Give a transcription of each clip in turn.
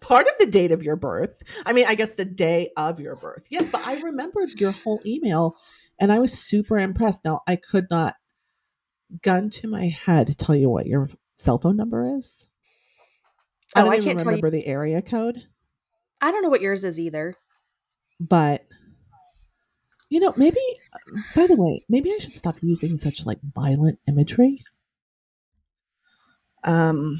part of the date of your birth. I mean, I guess the day of your birth. Yes, but I remembered your whole email and I was super impressed. Now, I could not gun to my head tell you what your cell phone number is. I Oh, don't I even can't remember the area code, I don't know what yours is either. but you know, maybe by the way, maybe I should stop using such like violent imagery. Um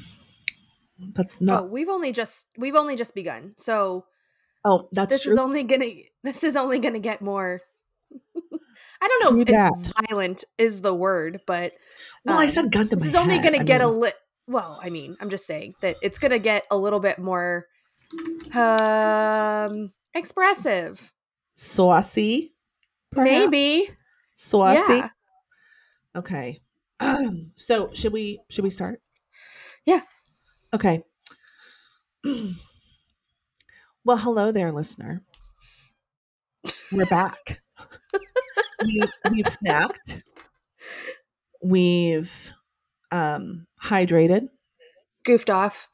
that's oh, not we've only just we've only just begun. So oh, that's this true. is only gonna this is only gonna get more I don't know if, that. violent is the word, but well, I um, said gun to this is only head. gonna I get a mean, lit well, I mean, I'm just saying that it's gonna get a little bit more um expressive. saucy. perhaps? Maybe. saucy. Yeah. Okay. so should we should we start? Yeah. Okay. well, hello there, listener. We're back. we, we've snacked. We've um, hydrated, Goofed off.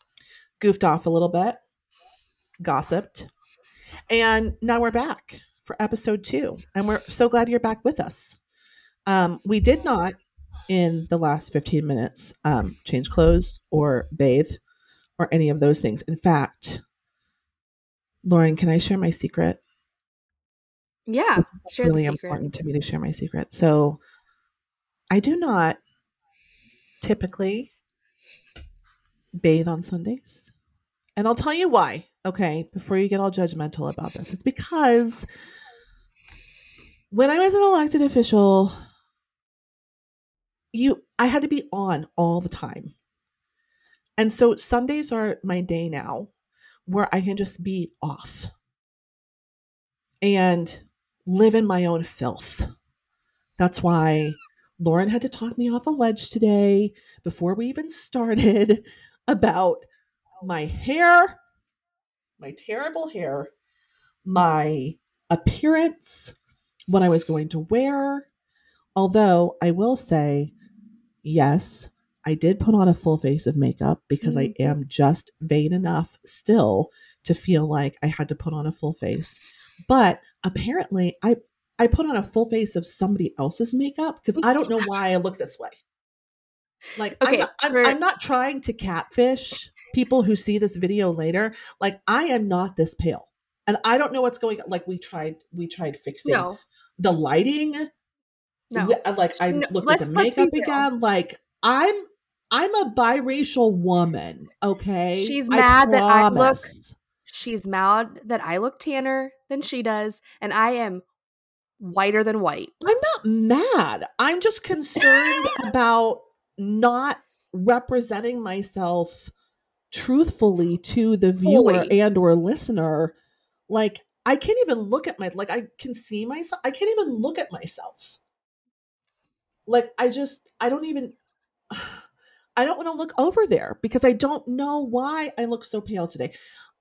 goofed off a little bit, gossiped, and now we're back for episode two. And we're so glad you're back with us. Um, we did not, in the last 15 minutes, um, change clothes or bathe or any of those things. In fact, Lauren, can I share my secret? Yeah. Share really important to me to share my secret. So, I do not typically bathe on Sundays. And I'll tell you why, okay, before you get all judgmental about this. It's because when I was an elected official, you I had to be on all the time. And so Sundays are my day now where I can just be off and live in my own filth. That's why Lauren had to talk me off a ledge today before we even started about my hair, my terrible hair, my appearance, what I was going to wear. Although I will say, yes, I did put on a full face of makeup because I am just vain enough still to feel like I had to put on a full face. But apparently, I I put on a full face of somebody else's makeup because I don't know why I look this way. Like I'm, Okay, not, I'm, I'm not trying to catfish people who see this video later. Like I am not this pale, and I don't know what's going. on. Like we tried, we tried fixing No. the lighting. No. We- uh, like I No, looked at the makeup again. Like I'm, I'm a biracial woman. Okay, She's mad that I look- She's mad that I look tanner than she does, and I am whiter than white. I'm not mad. I'm just concerned about not representing myself truthfully to the viewer Fully. and or listener. Like I can't even look at my like I can see myself. I can't even look at myself. Like I just I don't even I don't want to look over there because I don't know why I look so pale today.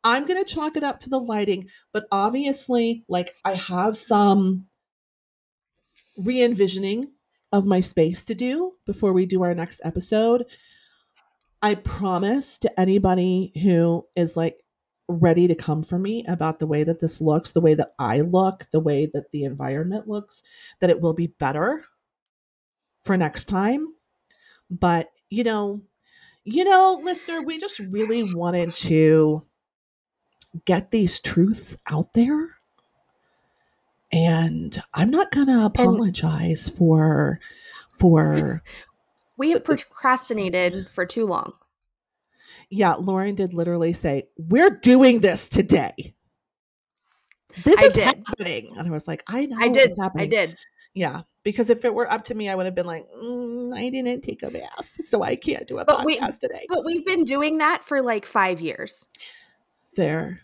I'm going to chalk it up to the lighting, but obviously like I have some re-envisioning of my space to do before we do our next episode. I promise to anybody who is like ready to come for me about the way that this looks, the way that I look, the way that the environment looks, that it will be better for next time. But, you know, you know, listener, we just really wanted to get these truths out there. And I'm not going to apologize for for We have procrastinated for too long. yeah, Lauren did literally say, "We're doing this today." This I is did. happening, and I was like, "I know I did. it's I happening." did. Yeah, because if it were up to me, I would have been like, mm, "I didn't take a bath, so I can't do a But we- podcast today." But we've been doing that for like five years. Fair,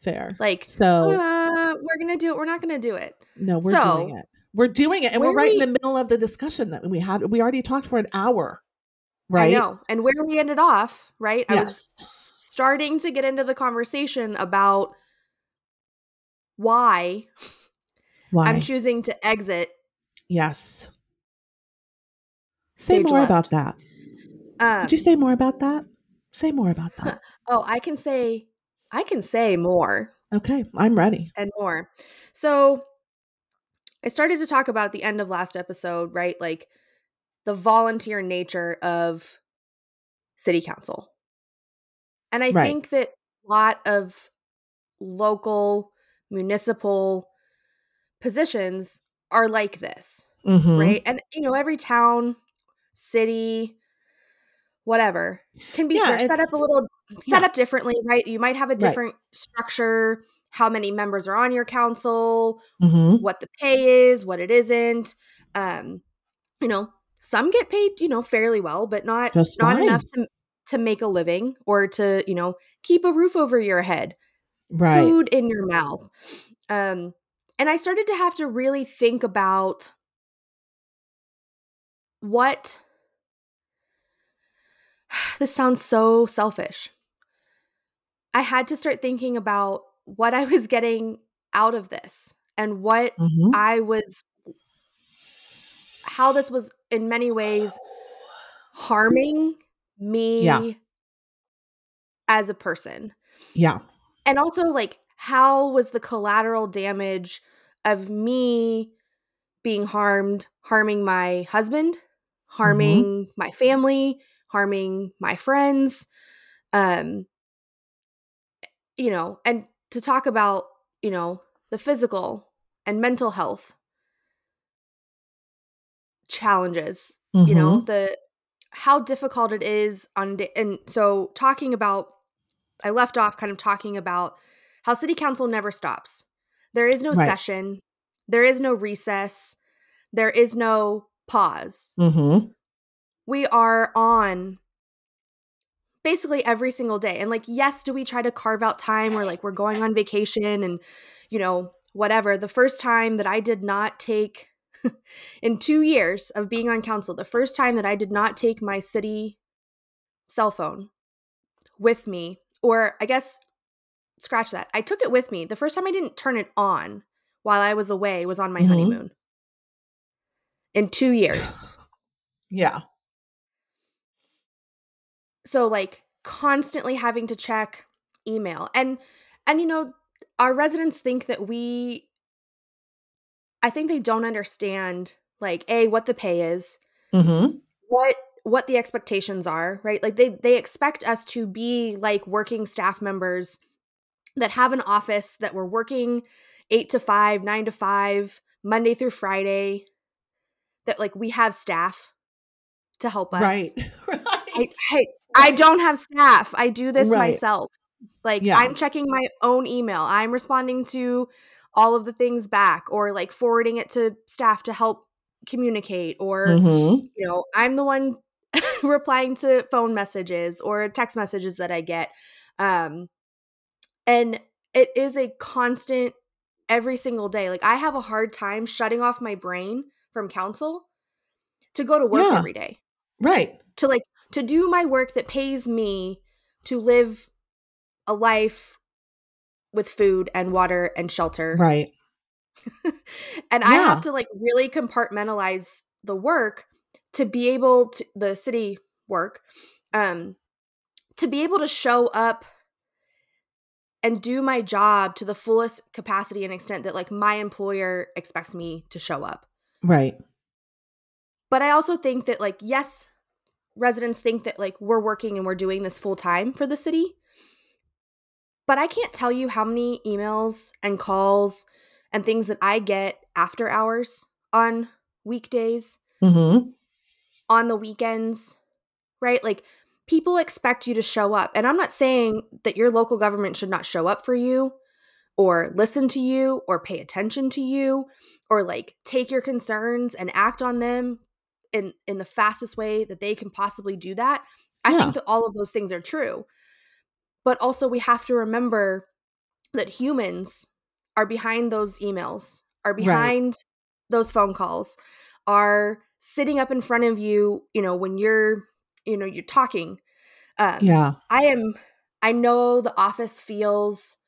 fair. Like, so, uh, we're gonna do it. We're not gonna do it. no, we're so, doing it. We're doing it, and we're right in the middle of the discussion that we had. We already talked for an hour, right? I know. And where we ended off, right? I was starting to get into the conversation about why, Why? I'm choosing to exit. yes. Say more left. about that. Um, Could you say more about that? Say more about that. Oh, I can say I can say more Okay, I'm ready. and more. So I started to talk about at the end of last episode, right? Like the volunteer nature of city council. And I Right. think that a lot of local municipal positions are like this, Mhm. right? And you know, every town, city, whatever, can be Yeah, set up a little set yeah. up differently, right? You might have a different structure, how many members are on your council, Mhm. what the pay is, what it isn't. Um, you know, some get paid, you know, fairly well, but not Just not fine. enough to to make a living or to, you know, keep a roof over your head, Right. food in your mouth. Um, and I started to have to really think about what this sounds so selfish. I had to start thinking about what I was getting out of this and what Mhm. I was how this was in many ways harming me Yeah. as a person. Yeah. And also like how was the collateral damage of me being harmed harming my husband, harming my family, harming my friends um you know, and to talk about, you know, the physical and mental health challenges you know Mhm. the how difficult it is on and so talking about i left off kind of talking about how city council never stops. There is no Right. session. There is no recess. There is no pause. Mhm. we are on basically every single day. And like yes do we try to carve out time where like we're going on vacation and you know whatever. The first time that i did not take in 2 years of being on council the first time that i did not take my city cell phone with me or i guess scratch that i took it with me the first time i didn't turn it on while i was away was on my Mhm. honeymoon in 2 years Yeah. so like constantly having to check email and and you know our residents think that we i think they don't understand like a what the pay is Mm-hmm. what what the expectations are right like they they expect us to be like working staff members that have an office that we're working 8 to 5 9 to 5 monday through friday that like we have staff to help us Right. I, Right. hey, I don't have staff. I do this Right. myself. Like Yeah. I'm checking my own email. I'm responding to all of the things back or like forwarding it to staff to help communicate or Mhm. you know, I'm the one replying to phone messages or text messages that I get. Um and it is a constant every single day. Like I have a hard time shutting off my brain from council to go to work Yeah. every day Right. to like to do my work that pays me to live a life with food and water and shelter Right. and i have to like really compartmentalize the work to be able to the city work um to be able to show up and do my job to the fullest capacity and extent that like my employer expects me to show up Right. But I also think that, like, yes, residents think that, like, we're working and we're doing this full time for the city. But I can't tell you how many emails and calls and things that I get after hours on weekdays, Mhm. on the weekends, right? Like, people expect you to show up. And I'm not saying that your local government should not show up for you or listen to you or pay attention to you or like take your concerns and act on them in in the fastest way that they can possibly do that. I Yeah. think that all of those things are true. But also we have to remember that humans are behind those emails, are Right. behind those phone calls, are sitting up in front of you, you know, when you're, you know, you're talking. Um Yeah. I am I know the office feels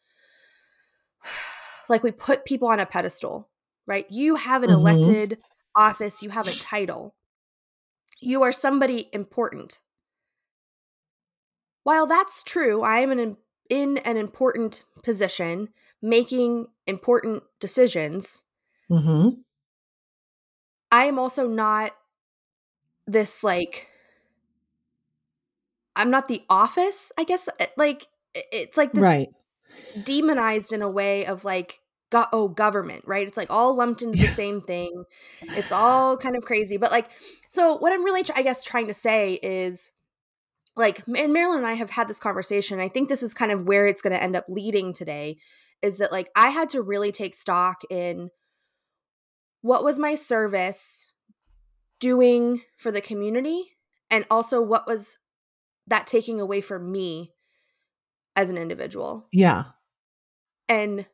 like we put people on a pedestal, right? You have an Mhm. elected office, you have a title. You are somebody important. while that's true, I am an, in an important position making important decisions. Mm-hmm. I am also not this like I'm not the office, I guess eh, like it's like this Right. it's demonized in a way of like go- oh government, right? It's like all lumped into the same thing. It's all kind of crazy. But like so what I'm really I guess trying to say is like and Merleyn and I have had this conversation. I think this is kind of where it's going to end up leading today is that like I had to really take stock in what was my service doing for the community and also what was that taking away from me as an individual Yeah. and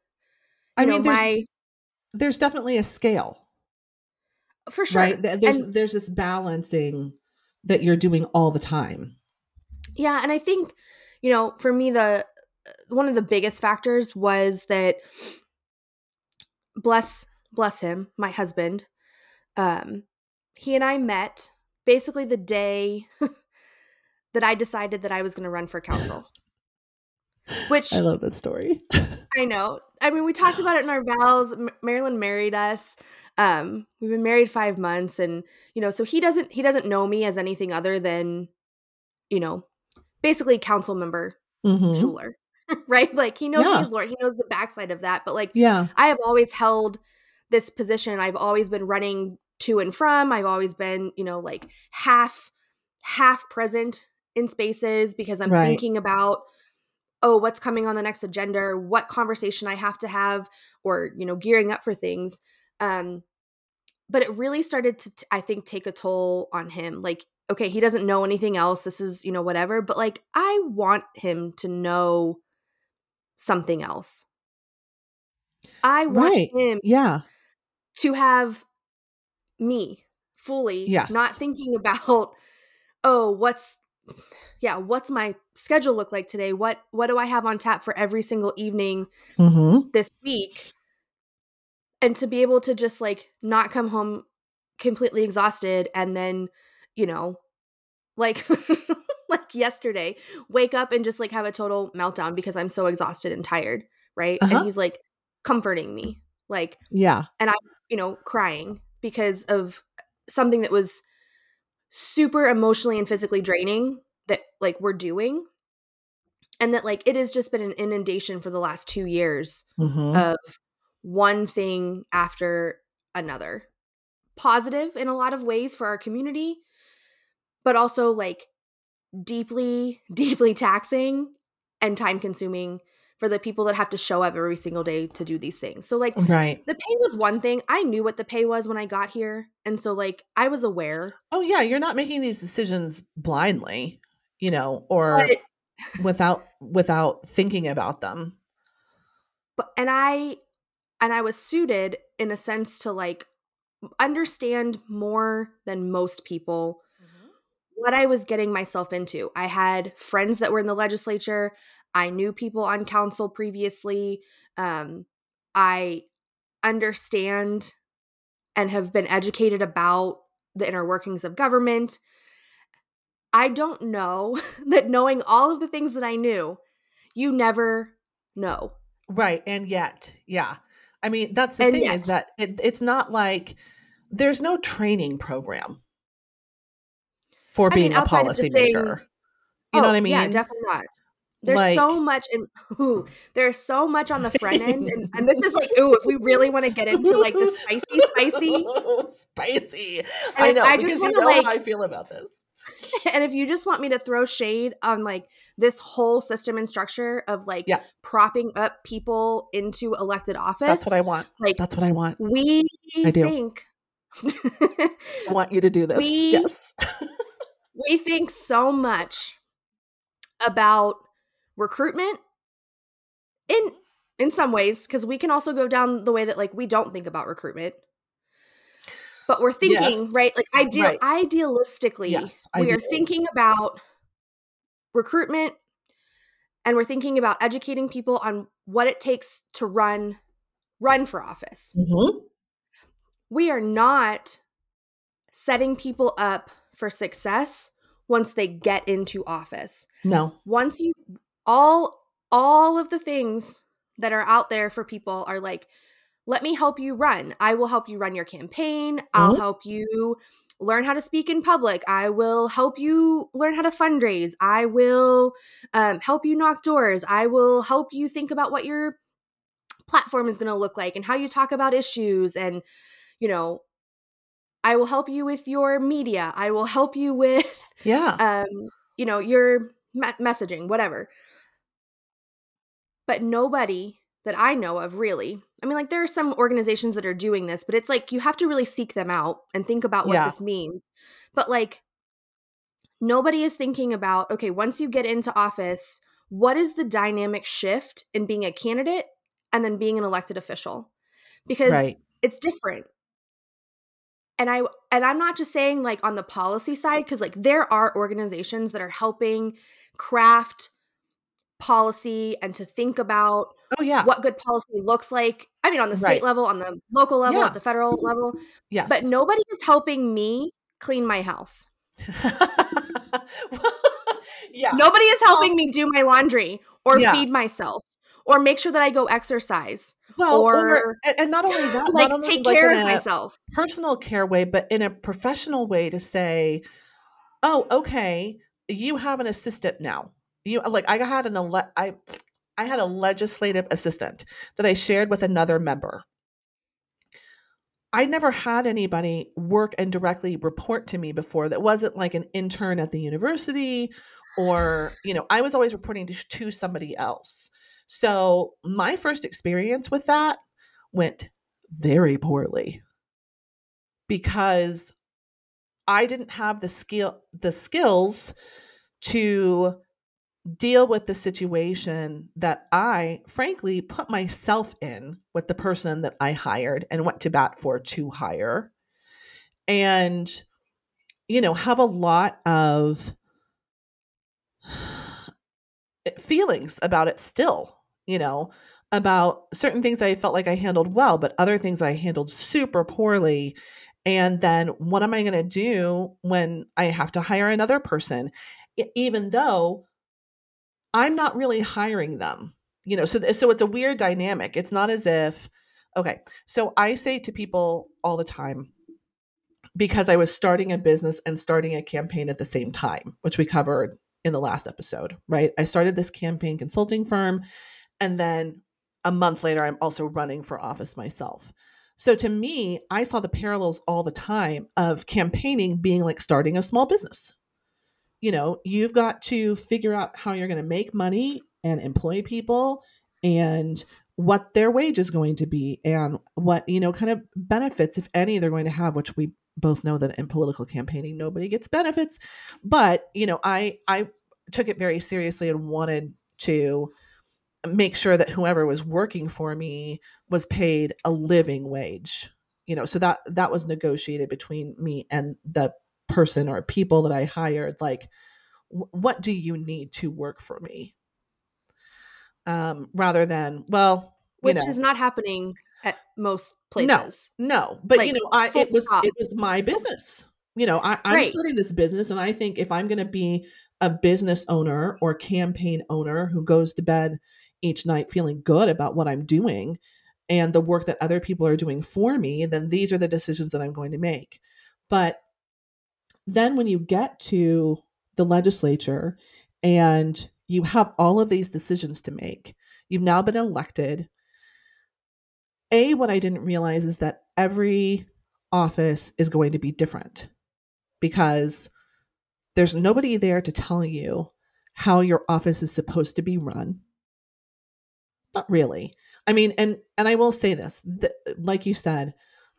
I know mean, there's my there's definitely a scale, for sure right? There's And- there's this balancing that you're doing all the time. yeah and i think you know for me the one of the biggest factors was that bless bless him my husband um he and i met basically the day that i decided that i was going to run for council which I love this story. I know. I mean, we talked about it in our vows. M- Merleyn married us. Um, we've been married five months, and you know, so he doesn't he doesn't know me as anything other than, you know, basically council member Mhm. Schuler, right? Like he knows Yeah. as Lord. He knows the backside of that. But like, Yeah. I have always held this position. I've always been running to and from. I've always been, you know, like half half present in spaces because I'm Right. thinking about oh, what's coming on the next agenda, or what conversation I have to have or, you know, gearing up for things. Um but it really started to I think take a toll on him. Like okay, he doesn't know anything else. This is, you know, whatever, but like I want him to know something else. I want Right. him Yeah. to have me fully Yes. not thinking about oh what's yeah what's my schedule look like today what what do i have on tap for every single evening Mm-hmm. this week and to be able to just like not come home completely exhausted and then you know like like yesterday wake up and just like have a total meltdown because i'm so exhausted and tired right Uh-huh. and he's like comforting me like Yeah. And I'm, you know, crying because of something that was super emotionally and physically draining that like we're doing. And that like it has just been an inundation for the last two years Mm-hmm. of one thing after another. Positive in a lot of ways for our community, but also like deeply, deeply taxing and time consuming for the people that have to show up every single day to do these things. So like right. the pay was one thing. I knew what the pay was when I got here. And so like I was aware. Oh yeah, you're not making these decisions blindly, you know, or But without without thinking about them. but and I and I was suited in a sense to like understand more than most people mm-hmm. what I was getting myself into. I had friends that were in the legislature. I knew people on council previously. Um, I understand and have been educated about the inner workings of government. I don't know that knowing all of the things that I knew, you never know. Right. And yet, yeah. I mean, that's the And thing yet. is that it, it's not like there's no training program for I being mean, a just saying- policymaker. You know Oh, what I mean? Yeah, definitely not. There's Like- so much, and ooh, there's so much on the front end, and, and this is like, ooh, if we really want to get into like the spicy, spicy, spicy. And I know. I just you wanna, know how I feel about this. and if you just want me to throw shade on like this whole system and structure of like Yeah. propping up people into elected office, That's what I want. like That's what I want. we I do. think I want you to do this. We- yes. we think so much about recruitment in in some ways because we can also go down the way that like we don't think about recruitment but we're thinking Yes. right like ideal Right. idealistically Yes, we are thinking about recruitment and we're thinking about educating people on what it takes to run run for office Mhm. we are not setting people up for success once they get into office. No. Once you all all of the things that are out there for people are like let me help you run. I will help you run your campaign. I'll Mhm. help you learn how to speak in public. I will help you learn how to fundraise. I will um, help you knock doors. I will help you think about what your platform is going to look like and how you talk about issues. And, you know, I will help you with your media. I will help you with, Yeah. um, you know, your me- messaging, whatever. But nobody that I know of really. I mean, like there are some organizations that are doing this, but it's like you have to really seek them out and think about what Yeah. this means. But like nobody is thinking about, okay, once you get into office, what is the dynamic shift in being a candidate and then being an elected official? Because Right. it's different. And I and I'm not just saying like on the policy side cuz like there are organizations that are helping craft policy and to think about Oh yeah. what good policy looks like. I mean, on the state Right. level, on the local level, Yeah. at the federal level. Yes. But nobody is helping me clean my house. yeah. Nobody is helping me do my laundry or Yeah. feed myself or make sure that I go exercise Well, or, or and, not only that, like only take like care of myself. personal care way, but in a professional way to say, "Oh, okay, you have an assistant now." You know, like I had an ele- I I had a legislative assistant that I shared with another member. I never had anybody work and directly report to me before that wasn't like an intern at the university or, you know, I was always reporting to, to somebody else. So my first experience with that went very poorly because I didn't have the skill the skills to deal with the situation that I frankly put myself in with the person that I hired and went to bat for to hire. And you know, have a lot of feelings about it still, you know, about certain things I felt like I handled well, but other things I handled super poorly. And then what am I going to do when I have to hire another person? Even though I'm not really hiring them, you know, so, so it's a weird dynamic. It's not as if, okay, so I say to people all the time, because I was starting a business and starting a campaign at the same time, which we covered in the last episode, right? I started this campaign consulting firm and then a month later I'm also running for office myself. So to me, I saw the parallels all the time of campaigning being like starting a small business. You know, you've got to figure out how you're going to make money and employ people and what their wage is going to be and what, you know, kind of benefits, if any, they're going to have, which we both know that in political campaigning nobody gets benefits. But, you know, I I took it very seriously and wanted to make sure that whoever was working for me was paid a living wage you know so that that was negotiated between me and the person or people that i hired like wh- what do you need to work for me um rather than well Which know, is not happening at most places. no no. but you know i it was stop. it was my business you know I, i'm Right. starting this business and i think if i'm going to be a business owner or campaign owner who goes to bed each night feeling good about what i'm doing and the work that other people are doing for me then these are the decisions that i'm going to make but then when you get to the legislature and you have all of these decisions to make you've now been elected. A what i didn't realize is that every office is going to be different because there's nobody there to tell you how your office is supposed to be run. Not really. I mean and and i will say this th- like you said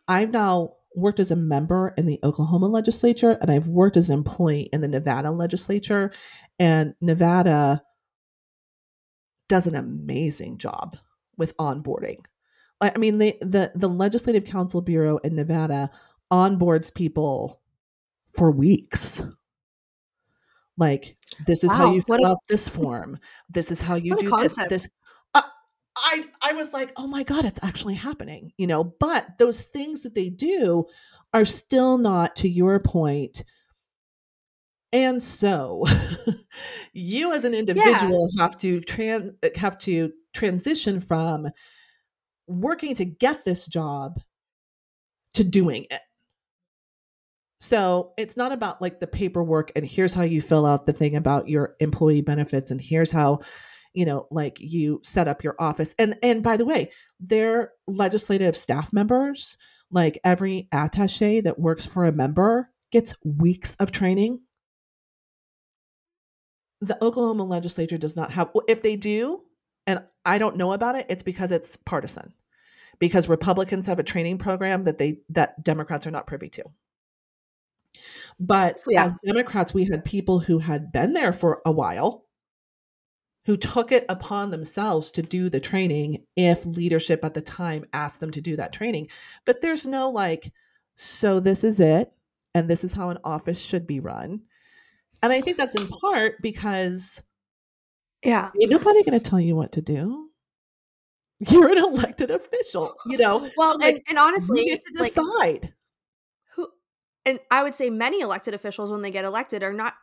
i've now worked as a member in the oklahoma legislature and i've worked as an employee in the nevada legislature and nevada does an amazing job with onboarding I mean, the the the Legislative Council Bureau in Nevada onboards people for weeks. Like, this is how you fill a- out this form. This is how you do this. This. I I was like, oh my god, it's actually happening, you know. But those things that they do are still not, to your point. And so you as an individual have to trans have to transition from working to get this job to doing it. So it's not about like the paperwork and here's how you fill out the thing about your employee benefits and here's how you know like you set up your office. And and by the way they're legislative staff members like every attaché that works for a member gets weeks of training. The oklahoma legislature does not have if they do and i don't know about it it's because it's partisan. Because republicans have a training program that they that democrats are not privy to. But yeah. as democrats we had people who had been there for a while who took it upon themselves to do the training if leadership at the time asked them to do that training. But there's no like, so this is it, and this is how an office should be run. And I think that's in part because yeah, ain't nobody going to tell you what to do. You're an elected official, you know. Well, so like, and, and, honestly, you get to decide like, who. And I would say many elected officials, when they get elected, are not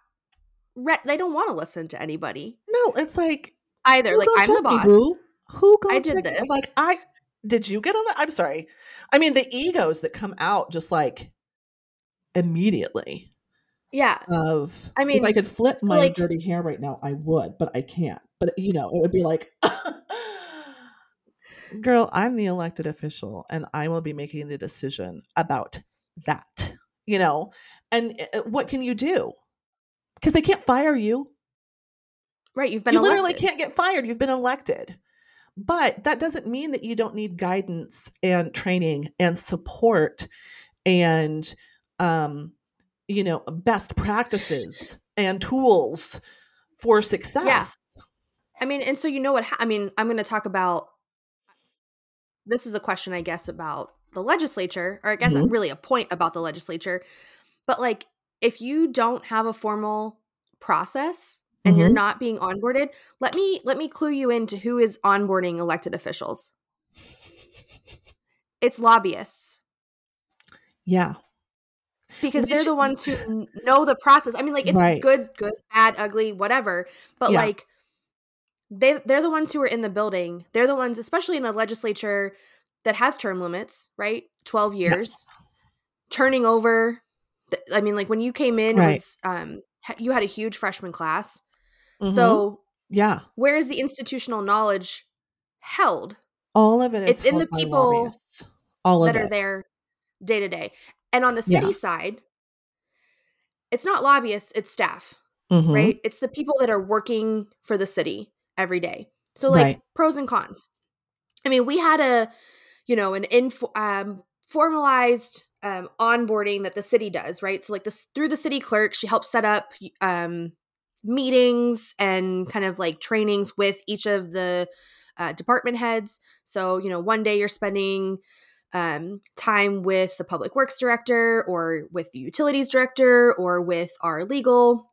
re- they don't want to listen to anybody. No, it's like either like I'm the boss. Who, who I did this? Like I did you get on that? I'm sorry. I mean the egos that come out just like immediately. Yeah. Of I mean if I could flip so my like, dirty hair right now, I would, but I can't. But you know, it would be like Girl, I'm the elected official and I will be making the decision about that. You know, and uh, what can you do? because they can't fire you. Right, you've been you elected. literally can't get fired. You've been elected. But that doesn't mean that you don't need guidance and training and support and um you know, best practices and tools for success. Yeah. I mean, and so you know what ha- I mean, I'm going to talk about this is a question I guess about the legislature or I guess mm-hmm. really a point about the legislature. But like if you don't have a formal process and mm-hmm. you're not being onboarded, let me let me clue you into who is onboarding elected officials. it's lobbyists. Yeah. Because Which, they're the ones who know the process. I mean, like it's right. good, good, bad, ugly, whatever. But yeah. like they they're the ones who are in the building. They're the ones, especially in a legislature that has term limits, right? 12 years. Yes. Turning over I mean, like when you came in, right. was um, you had a huge freshman class. Mm-hmm. So yeah, where is the institutional knowledge held? All of it it's in the people all that it. are there day to day. And on the city yeah. side, it's not lobbyists, it's staff, mm-hmm. right? It's the people that are working for the city every day. So like right. pros and cons. I mean, we had a, you know, an info, um, formalized um, onboarding that the city does, right? So like this through the city clerk, she helps set up um, meetings and kind of like trainings with each of the uh, department heads. So you know, one day you're spending um, time with the public works director, or with the utilities director, or with our legal.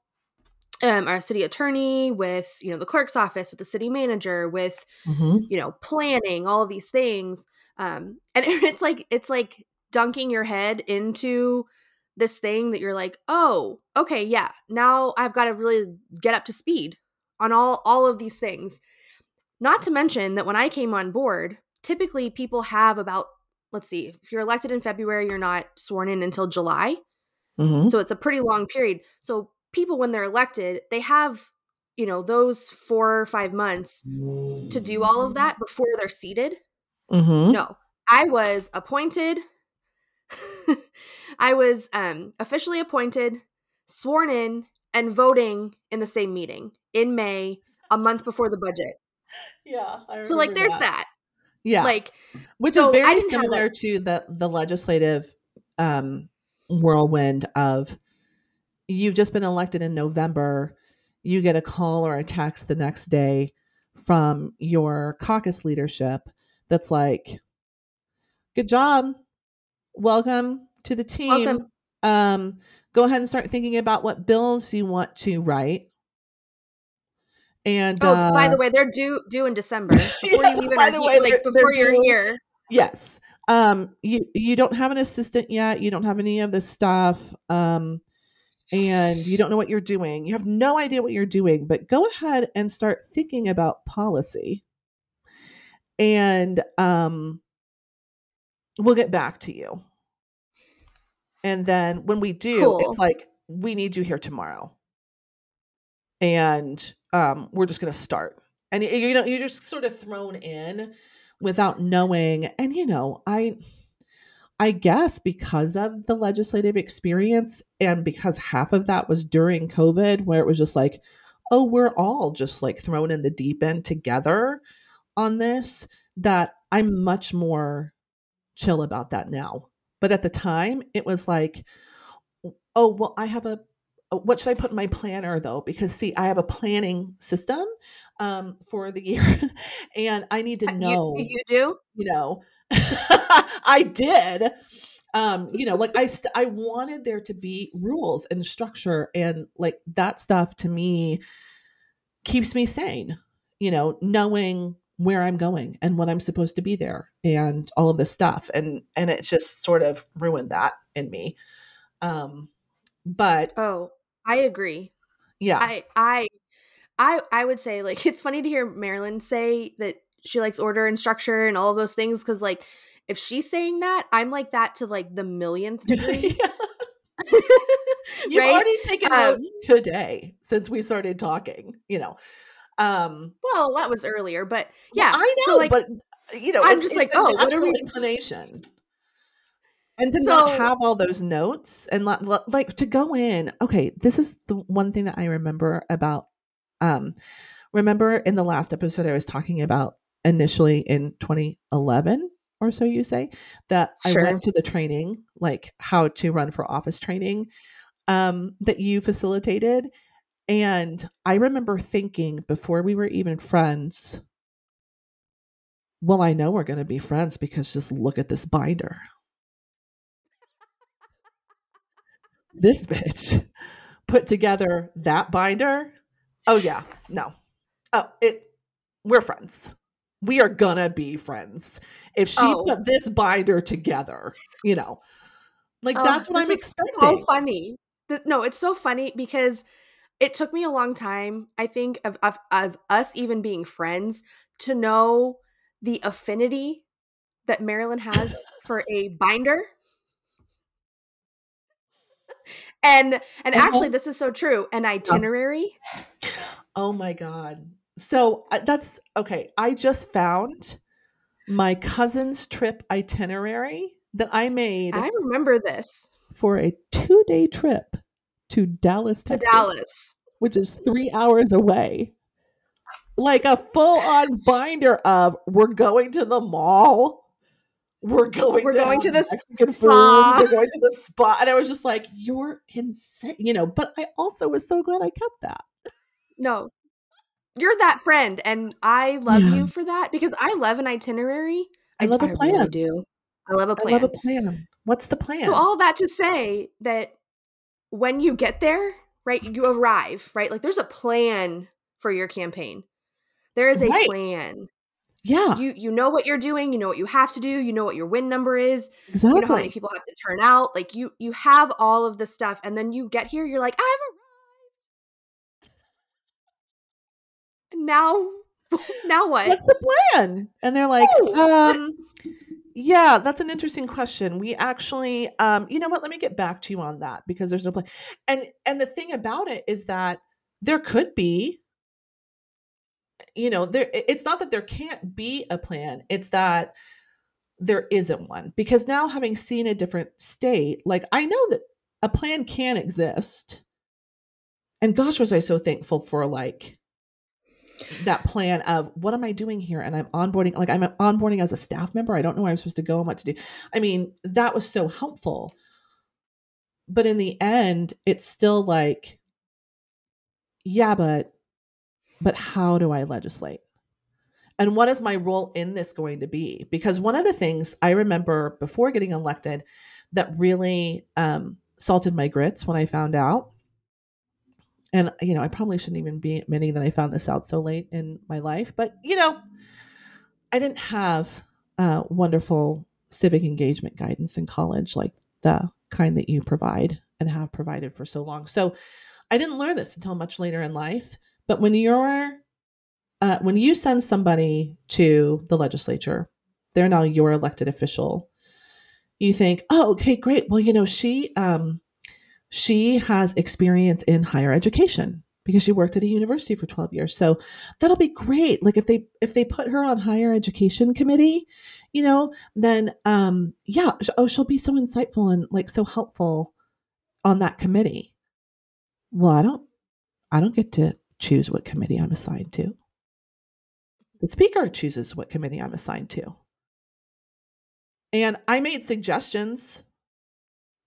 Um, our city attorney, with you know the clerk's office, with the city manager, with mm-hmm. you know planning, all of these things, um, and it's like it's like dunking your head into this thing that you're like, "Oh, okay, yeah. Now I've got to really get up to speed on all all of these things." Not to mention that when I came on board, typically people have about let's see, if you're elected in February, you're not sworn in until July. Mm-hmm. So it's a pretty long period. So people when they're elected, they have you know those four or five months to do all of that before they're seated. Mm-hmm. No, I was appointed I was um, officially appointed, sworn in, and voting in the same meeting in May, a month before the budget. Yeah. so like there's that. that. Yeah. Like which so is very similar to the the legislative um whirlwind of you've just been elected in November, you get a call or a text the next day from your caucus leadership that's like good job welcome to the team. Welcome. Um, go ahead and start thinking about what bills you want to write. And oh, uh, by the way, they're due due in December. Before you even by the way, like before you're due. here. Yes. Um, you you don't have an assistant yet. You don't have any of this stuff. Um, and you don't know what you're doing. You have no idea what you're doing, but go ahead and start thinking about policy. And um, we'll get back to you. And then when we do, Cool. it's like, we need you here tomorrow. And um, we're just going to start. And you know, you're just sort of thrown in without knowing. And you know, I I guess because of the legislative experience and because half of that was during COVID, where it was just like, oh, we're all just like thrown in the deep end together on this, that I'm much more chill about that now. But at the time, it was like, oh, well, I have a, uh, what should I put in my planner though? Because see, I have a planning system um, for the year and I need to know You, you do? you know i did um you know like i st- i wanted there to be rules and structure and like that stuff to me keeps me sane you know knowing where i'm going and when i'm supposed to be there and all of this stuff and and it just sort of ruined that in me um but Oh, I agree. yeah I I I I would say like it's funny to hear Merleyn say that she likes order and structure and all of those things because like if she's saying that, I'm like that to like the millionth degree. You've right? already taken Um, notes today since we started talking, you know. Um Well, that was earlier, but yeah, yeah. I know, so like but you know, I'm just like, oh, what are we- inclination. And to So- not have all those notes and li- li- like to go in, okay, this is the one thing that I remember about um remember in the last episode I was talking about initially in 2011 or so you say that I went to the training like how to run for office training um that you facilitated and I remember thinking before we were even friends well I know we're going to be friends because just look at this binder. This bitch put together that binder? Oh yeah. No. Oh it we're friends. We are gonna be friends. If she Oh. put this binder together you know like Oh, that's what i'm expecting So funny. No, it's so funny because it took me a long time, I think, of, of of us even being friends to know the affinity that Merleyn has for a binder. And and actually this is so true, an itinerary. oh my god so uh, that's okay i just found my cousin's trip itinerary that i made I remember this. for a two-day trip to dallas To Dallas. which is three hours away. Like a full on binder of we're going to the mall. We're going We're to going to the Mexican spa. food. We're going to the spa. And I was just like, you're insane. You know, but I also was so glad I kept that. No. You're that friend and I love Yeah. you for that because I love an itinerary. I love a really plan. do. I love a I plan. I love a plan. What's the plan? So all that to say that when you get there, right, you arrive, right? Like there's a plan for your campaign. There is a Right. plan. yeah, You you know what you're doing, you know what you have to do, you know what your win number is, exactly. you know how many people have to turn out. Like you you have all of the stuff and then you get here, you're like, I've arrived. Now now what? What's the plan? And they're like, Oh. um, yeah, that's an interesting question. We actually, um, you know what? Let me get back to you on that because there's no plan. And and the thing about it is that there could be, you know, there. It's not that there can't be a plan. It's that there isn't one because now having seen a different state, like I know that a plan can exist. And gosh, was I so thankful for like that plan of what am I doing here? And I'm onboarding, like I'm onboarding as a staff member. I don't know where I'm supposed to go and what to do. I mean, that was so helpful. But in the end, it's still like, yeah, but but how do I legislate? And what is my role in this going to be? Because one of the things I remember before getting elected that really um, salted my grits when I found out and you know i probably shouldn't even be admitting that i found this out so late in my life but you know i didn't have uh, wonderful civic engagement guidance in college like the kind that you provide and have provided for so long. So I didn't learn this until much later in life. But when you're uh, when you send somebody to the legislature, they're now your elected official. You think, oh, okay, great. Well, you know, she um, she has experience in higher education because she worked at a university for 12 years. So that'll be great. Like if they if they put her on higher education committee you know then um yeah oh she'll be so insightful and like so helpful on that committee. Well i don't i don't get to choose what committee i'm assigned to. The speaker chooses what committee i'm assigned to. And i made suggestions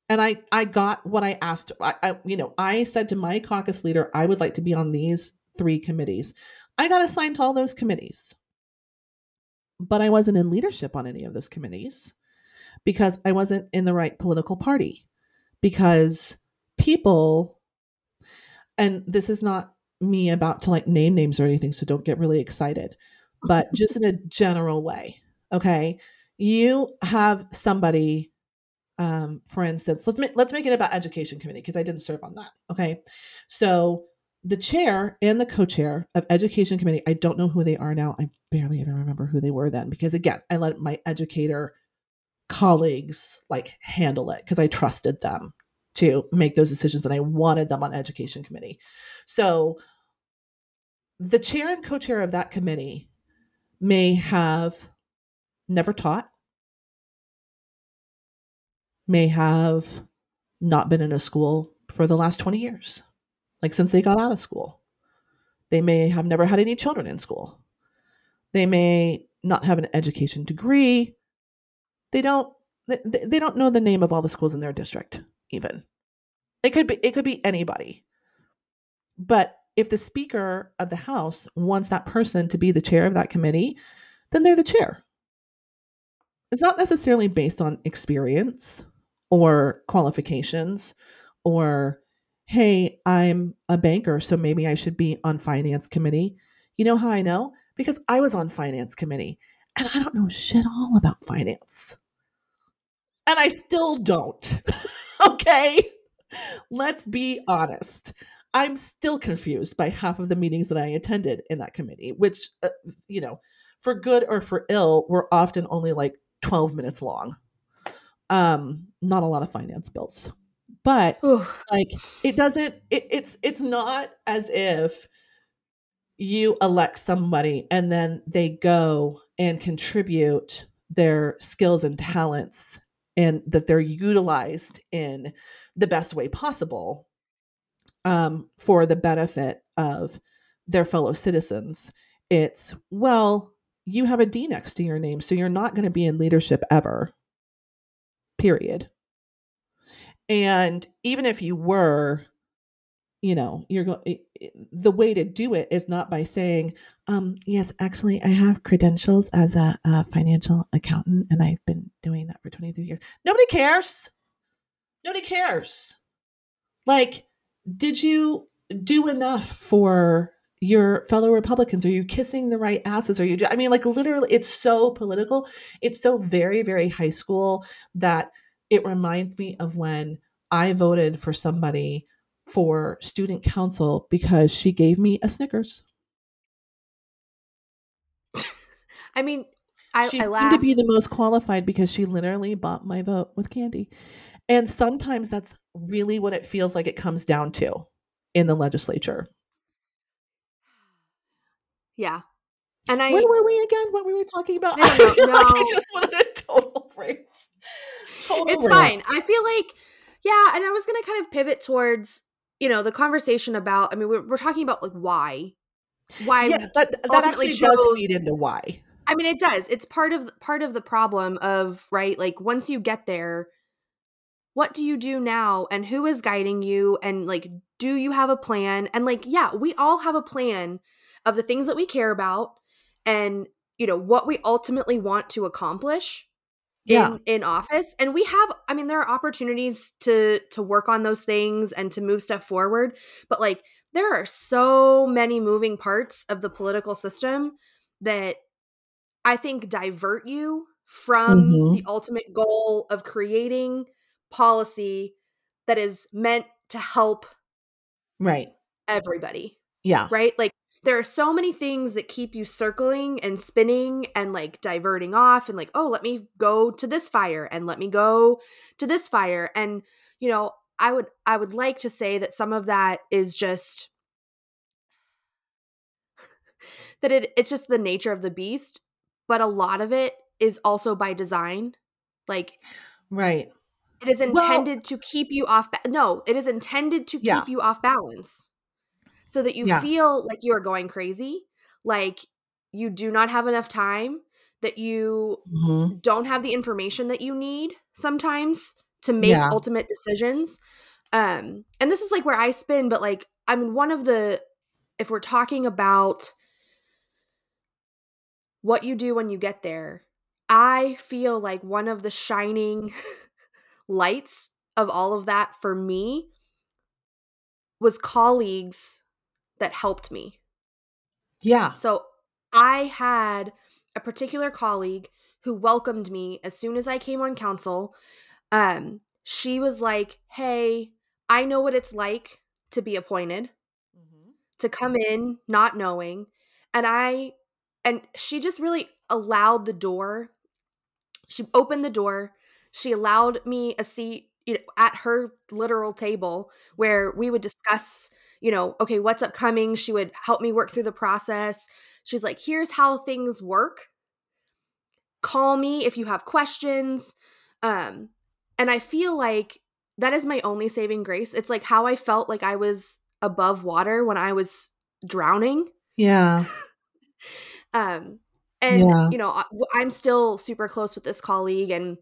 and I I got what I asked. I, I, you know I said to my caucus leader, I would like to be on these three committees. I got assigned to all those committees, but I wasn't in leadership on any of those committees because I wasn't in the right political party. Because people, and this is not me about to like name names or anything, so don't get really excited, but just in a general way, okay. You have somebody um, for instance, let's make, let's make it about education committee because I didn't serve on that. Okay, so the chair and the co-chair of education committee, I don't know who they are now. I barely even remember who they were then because again, I let my educator colleagues like handle it because I trusted them to make those decisions and I wanted them on education committee. So the chair and co-chair of that committee may have never taught may have not been in a school for the last 20 years, like since they got out of school. They may have never had any children in school. They may not have an education degree. They don't they, they don't know the name of all the schools in their district even. It could be it could be anybody. But if the speaker of the house wants that person to be the chair of that committee, then they're the chair. It's not necessarily based on experience or qualifications or hey, I'm a banker, so maybe I should be on finance committee. You know how I know? Because I was on finance committee and I don't know shit all about finance. And I still don't. okay? Let's be honest. I'm still confused by half of the meetings that I attended in that committee, which, uh, you know, for good or for ill, were often only like 12 minutes long um not a lot of finance bills. But Oof. like it doesn't it, it's it's not as if you elect somebody and then they go and contribute their skills and talents and that they're utilized in the best way possible um, for the benefit of their fellow citizens. It's well you have a d next to your name so you're not going to be in leadership ever period. And even if you were, you know, you're going the way to do it is not by saying, um, yes, actually, I have credentials as a, a financial accountant and I've been doing that for 23 years. Nobody cares. Nobody cares. Like, did you do enough for your fellow Republicans? Are you kissing the right asses? Are you, I mean, like literally, it's so political. It's so very, very high school that it reminds me of when I voted for somebody for student council because she gave me a Snickers. I mean, I, she I seemed laugh. to be the most qualified because she literally bought my vote with candy. And sometimes that's really what it feels like it comes down to in the legislature. Yeah. And I Where were we again? What were we talking about? I, don't know, no. like I just wanted a total break. Total it's rant. fine. I feel like yeah, and I was going to kind of pivot towards, you know, the conversation about I mean we're, we're talking about like why why yes, that, that actually does feed into why. I mean it does. It's part of part of the problem of, right? Like once you get there, what do you do now and who is guiding you and like do you have a plan? And like yeah, we all have a plan of the things that we care about and you know what we ultimately want to accomplish yeah. in in office and we have i mean there are opportunities to to work on those things and to move stuff forward but like there are so many moving parts of the political system that i think divert you from mm-hmm. the ultimate goal of creating policy that is meant to help right everybody yeah right like there are so many things that keep you circling and spinning and like diverting off and like oh let me go to this fire and let me go to this fire. And you know i would i would like to say that some of that is just that it it's just the nature of the beast but a lot of it is also by design. Like right. it is intended well, to keep you off ba- no it is intended to yeah. keep you off balance so that you yeah. feel like you are going crazy, like you do not have enough time, that you mm-hmm. don't have the information that you need sometimes to make yeah. ultimate decisions. Um, and this is like where I spin, but like, I mean, one of the, if we're talking about what you do when you get there, I feel like one of the shining lights of all of that for me was colleagues that helped me. Yeah. So I had a particular colleague who welcomed me as soon as I came on council. Um, she was like, Hey, I know what it's like to be appointed, mm-hmm. to come in not knowing. And I, and she just really allowed the door. She opened the door. She allowed me a seat you know, at her literal table where we would discuss you know, okay, what's upcoming? She would help me work through the process. She's like, here's how things work. Call me if you have questions. Um, and I feel like that is my only saving grace. It's like how I felt like I was above water when I was drowning. Yeah. um, and yeah. you know, I'm still super close with this colleague and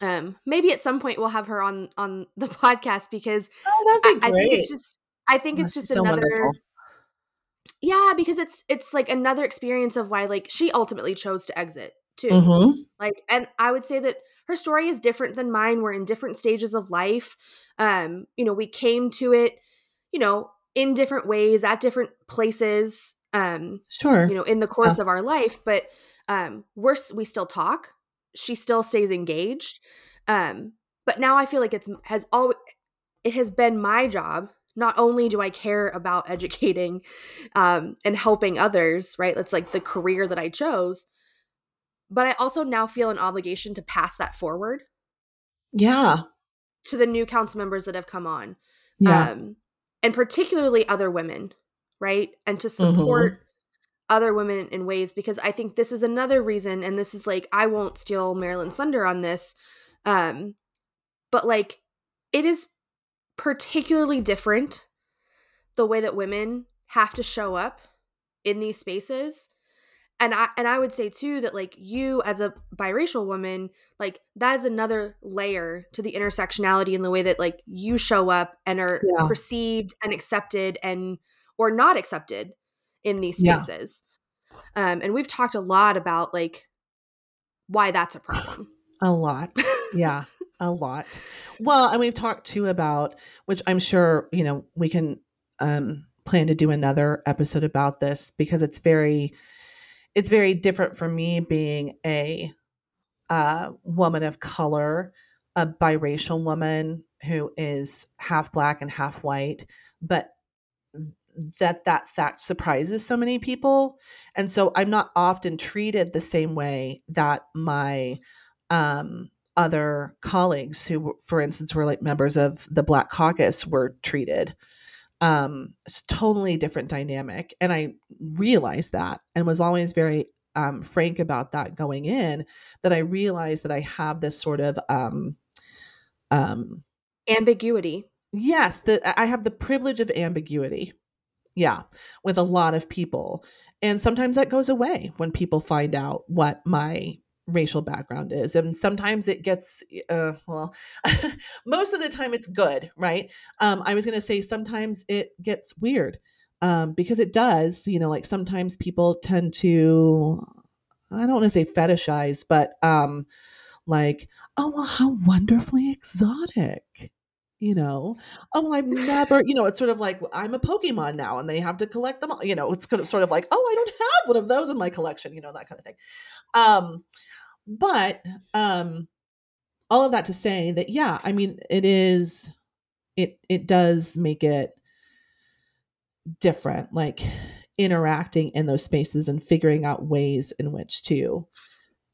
um maybe at some point we'll have her on on the podcast because oh, be I, I, think it's just I think it's just another wonderful. Yeah, because it's it's like another experience of why like she ultimately chose to exit too. Mm-hmm. Like and I would say that her story is different than mine. We're in different stages of life. Um, you know, we came to it, you know, in different ways at different places. Um, sure. You know, in the course yeah. of our life, but um, we're we still talk. She still stays engaged. Um, but now I feel like it's has always it has been my job not only do I care about educating um, and helping others, right? That's like the career that I chose, but I also now feel an obligation to pass that forward. Yeah. To the new council members that have come on. Yeah. Um, and particularly other women, right? And to support mm-hmm. other women in ways because I think this is another reason, and this is like, I won't steal Merleyn thunder on this. Um, but like, it is particularly different the way that women have to show up in these spaces. And i and i would say too that like you as a biracial woman like that is another layer to the intersectionality in the way that like you show up and are yeah. perceived and accepted and or not accepted in these spaces. Yeah. um and we've talked a lot about like why that's a problem. A lot. Yeah a lot. Well, and we've talked too about, which I'm sure, you know, we can um, plan to do another episode about this because it's very, it's very different for me being a uh, woman of color, a biracial woman who is half black and half white, but that that fact surprises so many people and so i'm not often treated the same way that my um other colleagues who, for instance, were like members of the Black Caucus were treated. Um, it's totally different dynamic. And I realized that and was always very um, frank about that going in, that I realized that I have this sort of um, um, ambiguity. Yes, that I have the privilege of ambiguity. Yeah, with a lot of people. And sometimes that goes away when people find out what my racial background is and sometimes it gets uh, well most of the time it's good right? Um, i was going to say sometimes it gets weird um, because it does you know like sometimes people tend to i don't want to say fetishize but um like oh well how wonderfully exotic you know? Oh i've never you know it's sort of like i'm a pokemon now and they have to collect them all you know? It's kind of sort of like oh i don't have one of those in my collection you know that kind of thing. Um but um all of that to say that yeah i mean it is it it does make it different like interacting in those spaces and figuring out ways in which to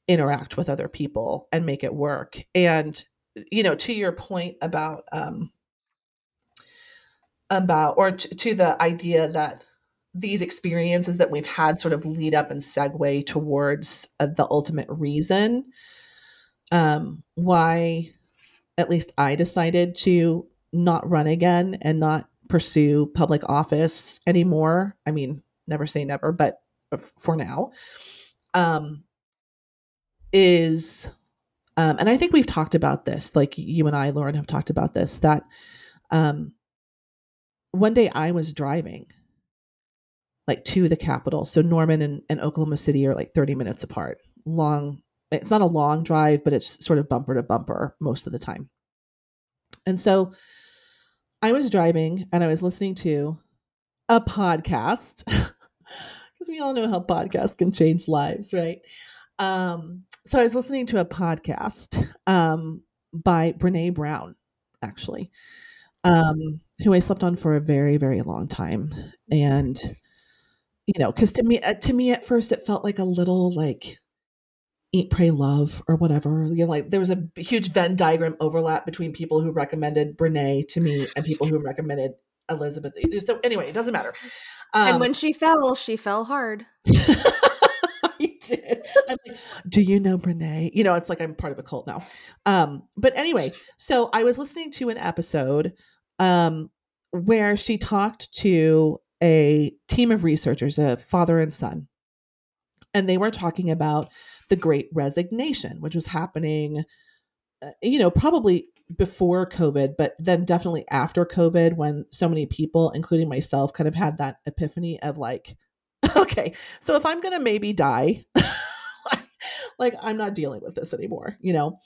interact with other people and make it work. And you know to your point about um about or t- to the idea that these experiences that we've had sort of lead up and segue towards uh, the ultimate reason um why at least i decided to not run again and not pursue public office anymore. I mean never say never but for now um is um and i think we've talked about this like you and i lauren have talked about this that um one day i was driving like to the capital so norman and, and oklahoma city are like 30 minutes apart. Long it's not a long drive but it's sort of bumper to bumper most of the time. And so i was driving and i was listening to a podcast because we all know how podcasts can change lives right um so I was listening to a podcast um, by Brene Brown, actually, um, who I slept on for a very, very long time, and you know, because to me, uh, to me at first, it felt like a little like eat, pray, love, or whatever. You know, like there was a huge Venn diagram overlap between people who recommended Brene to me and people who recommended Elizabeth. So anyway, it doesn't matter. Um, and when she fell, she fell hard. I'm like, do you know Brene? You know, it's like I'm part of a cult now. Um, but anyway, so I was listening to an episode um, where she talked to a team of researchers, a father and son, and they were talking about the Great Resignation, which was happening, uh, you know, probably before COVID, but then definitely after COVID, when so many people, including myself, kind of had that epiphany of like, okay, so if I'm going to maybe die, like, I'm not dealing with this anymore, you know?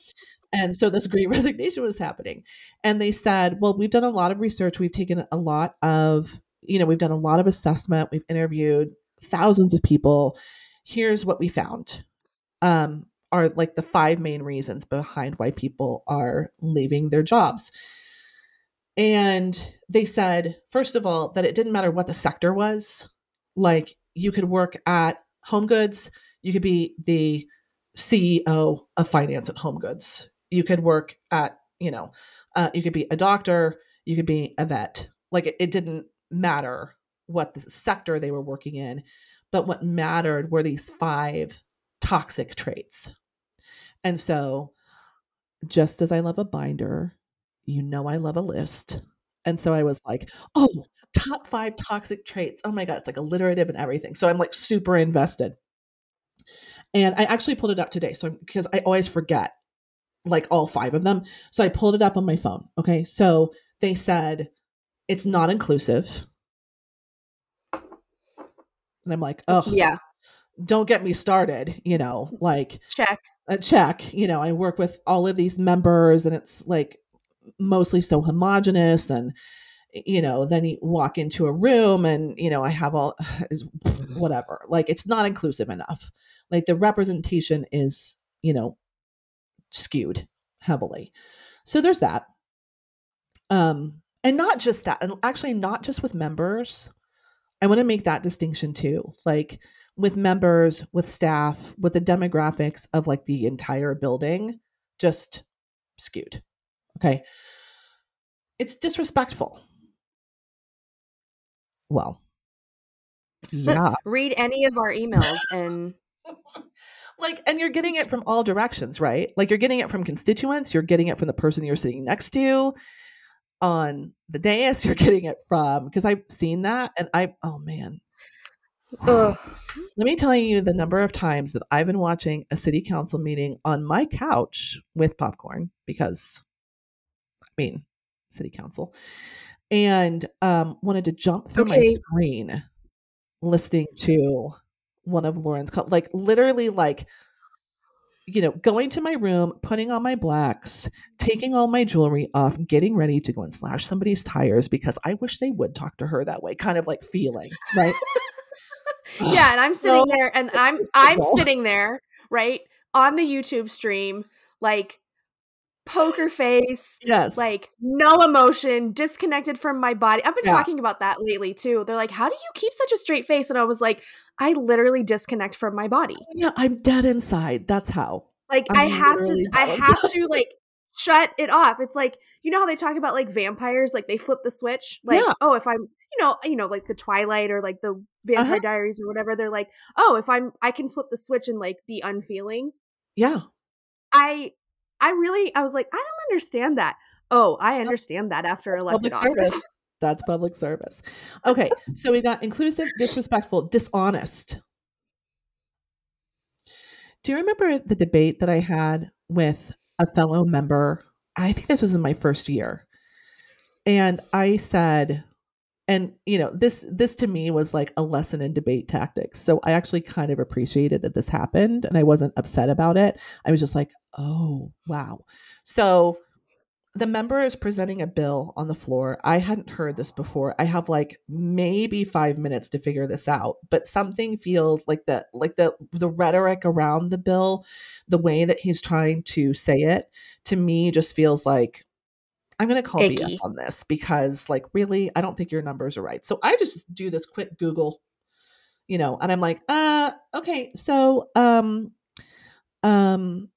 And so this great resignation was happening. And they said, well, we've done a lot of research. We've taken a lot of, you know, we've done a lot of assessment. We've interviewed thousands of people. Here's what we found. Um, are like the five main reasons behind why people are leaving their jobs. And they said, first of all, that it didn't matter what the sector was. Like you could work at Home Goods, you could be the CEO of finance at Home Goods. You could work at, you know, uh, you could be a doctor, you could be a vet. Like it, it didn't matter what the sector they were working in, but what mattered were these five toxic traits. And so, just as I love a binder, you know, I love a list. And so I was like, oh, top five toxic traits. Oh my God, it's like alliterative and everything. So I'm like super invested. And I actually pulled it up today. So because I always forget like all five of them. So I pulled it up on my phone. Okay. So they said it's not inclusive. And I'm like, oh, yeah. Don't get me started, you know, like check. A check. You know, I work with all of these members and it's like mostly so homogenous and you know then you walk into a room and you know i have all whatever like it's not inclusive enough. Like the representation is you know skewed heavily. So there's that. Um and not just that and actually not just with members. I want to make that distinction too like with members with staff with the demographics of like the entire building just skewed okay? It's disrespectful well yeah. Read any of our emails and like and you're getting it from all directions right? Like you're getting it from constituents you're getting it from the person you're sitting next to on the dais you're getting it from because i've seen that and i oh man. Ugh. let me tell you the number of times that i've been watching a city council meeting on my couch with popcorn because i mean city council and um, wanted to jump through okay. my screen listening to one of Lauren's call, like literally like you know going to my room putting on my blacks taking all my jewelry off getting ready to go and slash somebody's tires because i wish they would talk to her that way kind of like feeling right yeah and i'm sitting so, there and i'm i'm sitting there right on the youtube stream like poker face. Yes. Like no emotion, disconnected from my body. I've been Yeah. talking about that lately too. They're like, "How do you keep such a straight face?" And I was like, "I literally disconnect from my body. yeah, I'm dead inside. That's how. Like I'm I have to I have to like shut it off. It's like, you know how they talk about like vampires, like they flip the switch? Like, Yeah. oh, if I'm you know, you know, like the Twilight or like the Vampire Uh-huh. Diaries or whatever, they're like, oh, if I'm I can flip the switch and like be unfeeling. Yeah. I I really I was like, I don't understand that. Oh, I understand that after elected Public office. service. That's public service. Okay, so we got inclusive, disrespectful, dishonest. Do you remember the debate that I had with a fellow member? I think this was in my first year. And I said, and you know, this this to me was like a lesson in debate tactics. So I actually kind of appreciated that this happened and I wasn't upset about it. I was just like, "Oh, wow." So the member is presenting a bill on the floor. I hadn't heard this before. I have like maybe 5 minutes to figure this out, but something feels like the like the the rhetoric around the bill, the way that he's trying to say it, to me just feels like I'm going to call Icky. BS on this because like really, I don't think your numbers are right. So I just do this quick Google, you know, and I'm like, uh okay, so um um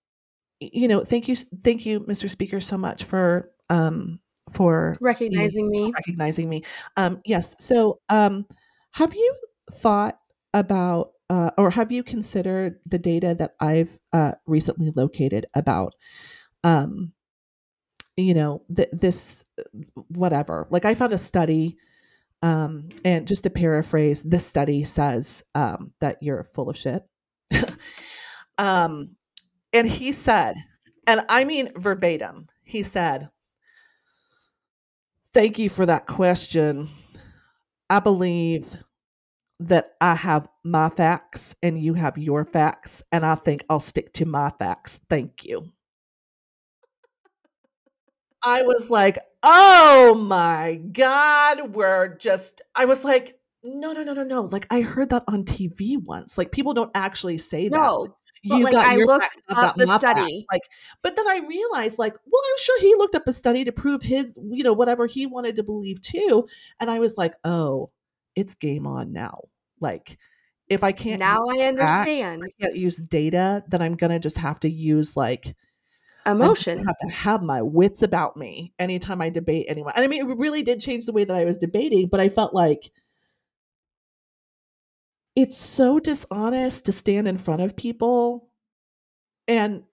you know, thank you thank you Mr. Speaker so much for um for Recognizing me. recognizing me. Um, yes. So, um, have you thought about, uh, or have you considered the data that I've uh, recently located about, um, you know, th- this, whatever? Like, I found a study, um, and just to paraphrase, this study says um, that you're full of shit. um, and he said, and I mean verbatim, he said, Thank you for that question. I believe that I have my facts and you have your facts, and I think I'll stick to my facts. Thank you. I was like, oh my God, we're just, I was like, no, no, no, no, no. Like, I heard that on TV once. Like, people don't actually say that. No. You've like, got I your looked up the study. Like, but then I realized, like, well, I'm sure he looked up a study to prove his, you know, whatever he wanted to believe too. And I was like, oh, it's game on now. Like, if I can't Now I understand. I can't use data, then I'm gonna just have to use like Emotion. gonna have to have my wits about me anytime I debate anyone. And I mean, it really did change the way that I was debating, but I felt like it's so dishonest to stand in front of people and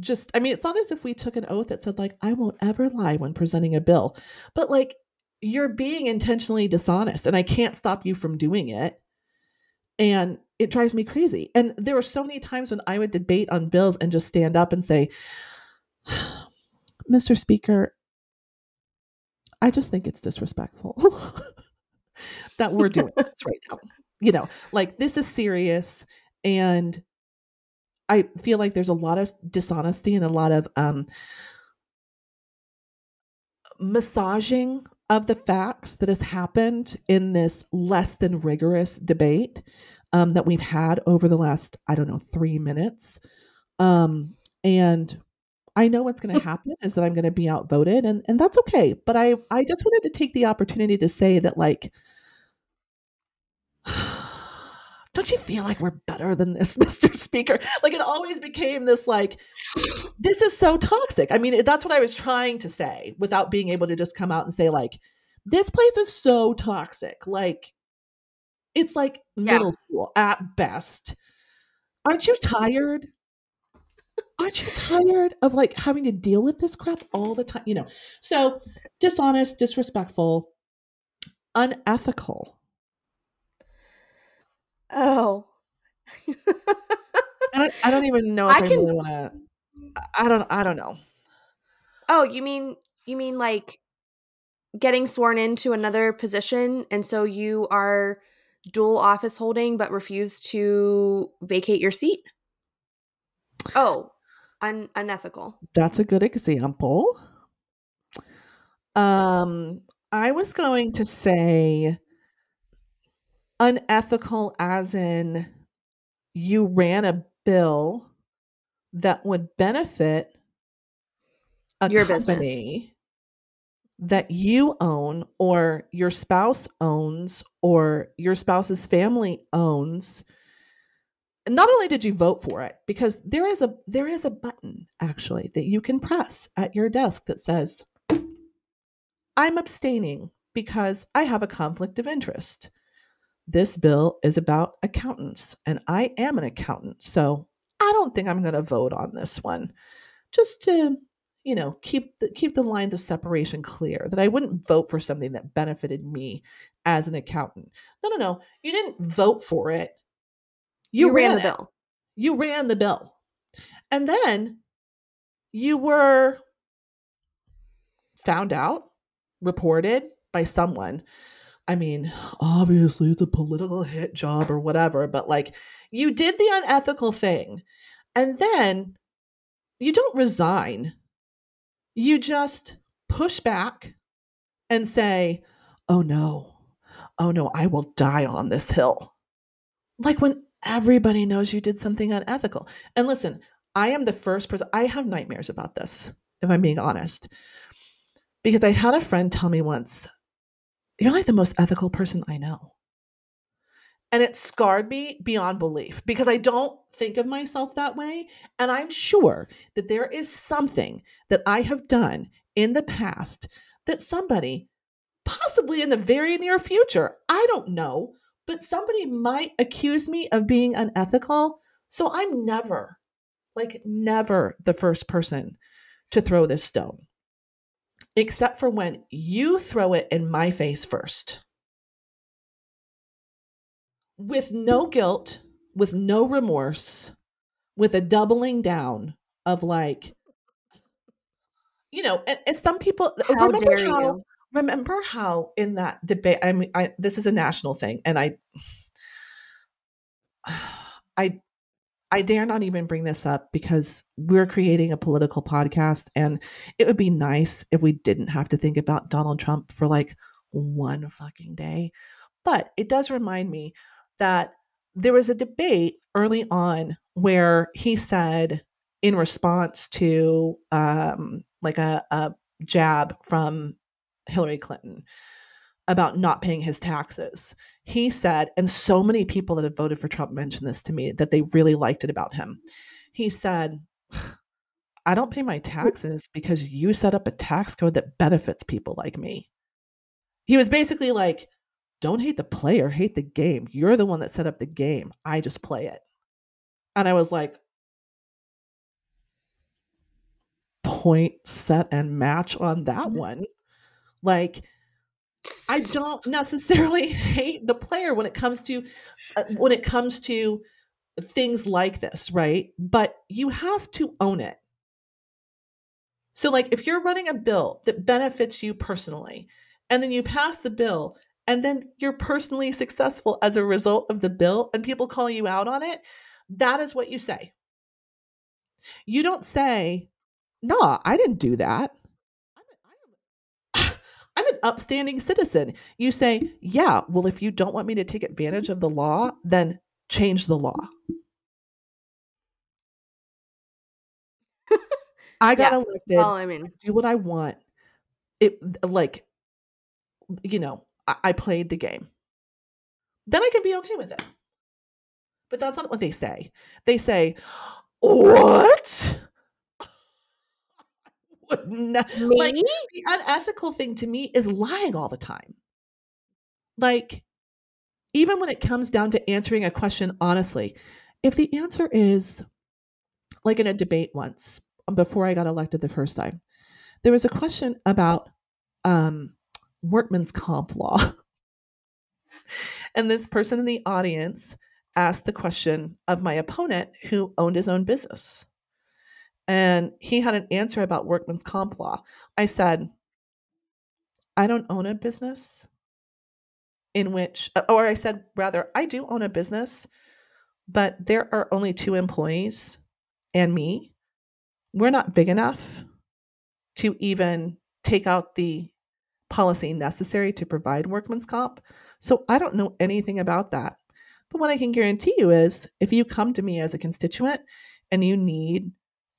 just I mean, it's not as if we took an oath that said like I won't ever lie when presenting a bill, but like you're being intentionally dishonest and I can't stop you from doing it. And it drives me crazy. And there were so many times when I would debate on bills and just stand up and say, Mr. Speaker, I just think it's disrespectful that we're doing this right now. You know, like this is serious and I feel like there's a lot of dishonesty and a lot of um massaging of the facts that has happened in this less than rigorous debate um, that we've had over the last, I don't know, three minutes. Um, and I know what's going to oh. happen is that I'm going to be outvoted, and and that's okay. But I I just wanted to take the opportunity to say that like. Don't you feel like we're better than this, Mr. Speaker? Like it always became this like this is so toxic. I mean, that's what I was trying to say without being able to just come out and say like this place is so toxic. Like it's like Yeah. middle school at best. Aren't you tired? Aren't you tired of like having to deal with this crap all the time? You know, so dishonest, disrespectful, unethical. Oh. I don't, I don't even know if I I, can- really want to. I don't. I don't know. oh, you mean you mean like getting sworn into another position and so you are dual office holding but refuse to vacate your seat? Oh, un- unethical. That's a good example. Um, I was going to say unethical as in you ran a bill that would benefit a Your business. company that you own or your spouse owns or your spouse's family owns not only did you vote for it because there is a there is a button actually that you can press at your desk that says i'm abstaining because i have a conflict of interest. This bill is about accountants and i am an accountant so i don't think i'm going to vote on this one. Just to you know keep the keep the lines of separation clear that i wouldn't vote for something that benefited me as an accountant. No no no. You didn't vote for it You, you, ran, ran, the bill. you ran the bill. And then you were found out reported by someone. I mean obviously it's a political hit job or whatever but like you did the unethical thing and then you don't resign. You just push back and say, oh no, oh no, I will die on this hill. Like when everybody knows you did something unethical. And listen, I am the first person, I have nightmares about this, if I'm being honest. Because I had a friend tell me once, you're like the most ethical person I know. And it scarred me beyond belief because I don't think of myself that way. And I'm sure that there is something that I have done in the past that somebody, possibly in the very near future, I don't know, but somebody might accuse me of being unethical. So I'm never, like, never the first person to throw this stone, except for when you throw it in my face first with no guilt, with no remorse, with a doubling down of like, you know, and, and some people How remember dare how you? Remember how in that debate. I mean, I this is a national thing, and I, I, I dare not even bring this up because we're creating a political podcast, and it would be nice if we didn't have to think about Donald Trump for like one fucking day. But it does remind me that there was a debate early on where he said, in response to um, like a, a jab from Hillary Clinton about not paying his taxes, he said, and so many people that have voted for Trump mentioned this to me that they really liked it about him. He said, I don't pay my taxes because you set up a tax code that benefits people like me. He was basically like, don't hate the player, hate the game. You're the one that set up the game. I just play it. And I was like, point, set, and match on that Mhm. one. Like, I don't necessarily hate the player when it comes to uh, when it comes to things like this, right? But you have to own it. So like if you're running a bill that benefits you personally and then you pass the bill and then you're personally successful as a result of the bill and people call you out on it, that is what you say. You don't say, "No, I didn't do that." I'm, a, I'm an upstanding citizen. You say, "Yeah, well if you don't want me to take advantage of the law, then change the law." I got Yeah, elected. Well, I mean, do what I want. It like, you know, I, I played the game. Then I can be okay with it. But that's not what they say. They say, "What?" Would me? like the unethical thing to me is lying all the time. Like, even when it comes down to answering a question honestly, if the answer is like in a debate once um, before I got elected the first time, there was a question about um, workman's comp law. and this person in the audience asked the question of my opponent who owned his own business. And he had an answer about workman's comp law. I said, I don't own a business in which, uh, or I said, rather, I do own a business, but there are only two employees and me. We're not big enough to even take out the policy necessary to provide workman's comp. So I don't know anything about that. But what I can guarantee you is if you come to me as a constituent and you need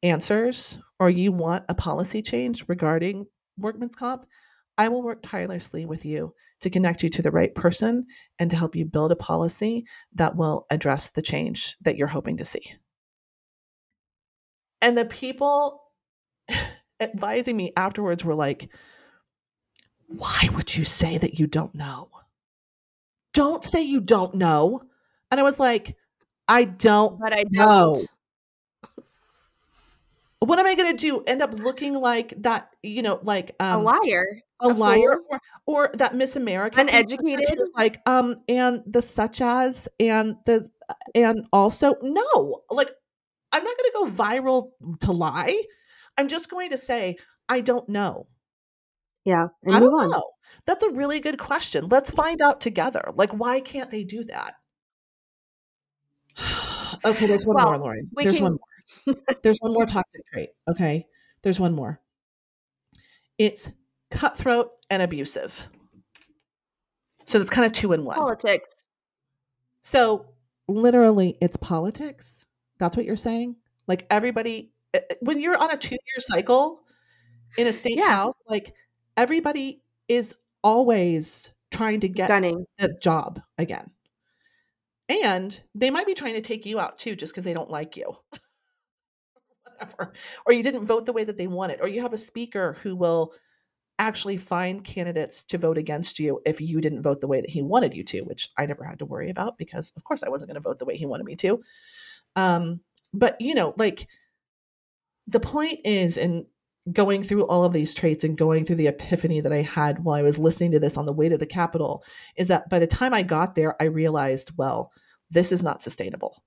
answers or you want a policy change regarding workman's comp, I will work tirelessly with you to connect you to the right person and to help you build a policy that will address the change that you're hoping to see. And the people advising me afterwards were like, why would you say that you don't know? Don't say you don't know. And I was like, I don't But I know. What am I going to do? End up looking like that, you know, like A um, liar. a, a liar or, or that Miss America thing where it's Uneducated? like um and the such as and the and also no like I'm not going to go viral to lie. I'm just going to say I don't know. Yeah. And I don't on. know. That's a really good question. Let's find out together. Like, why can't they do that? okay, there's one Well, more, Lauren. There's can- one more. There's one more toxic trait. Okay, there's one more. It's cutthroat and abusive. So that's kind of two in one. Politics. So literally, it's politics. That's what you're saying. Like everybody, eh, eh, when you're on a two year cycle in a state Yeah. house, like everybody is always trying to get Gunning. the job again. And they might be trying to take you out too, just because they don't like you. Whatever. Or you didn't vote the way that they wanted. Or you have a speaker who will actually find candidates to vote against you if you didn't vote the way that he wanted you to, which I never had to worry about because, of course, I wasn't going to vote the way he wanted me to. Um, but, you know, like the point is in going through all of these traits and going through the epiphany that I had while I was listening to this on the way to the Capitol is that by the time I got there, I realized, well, this is not sustainable.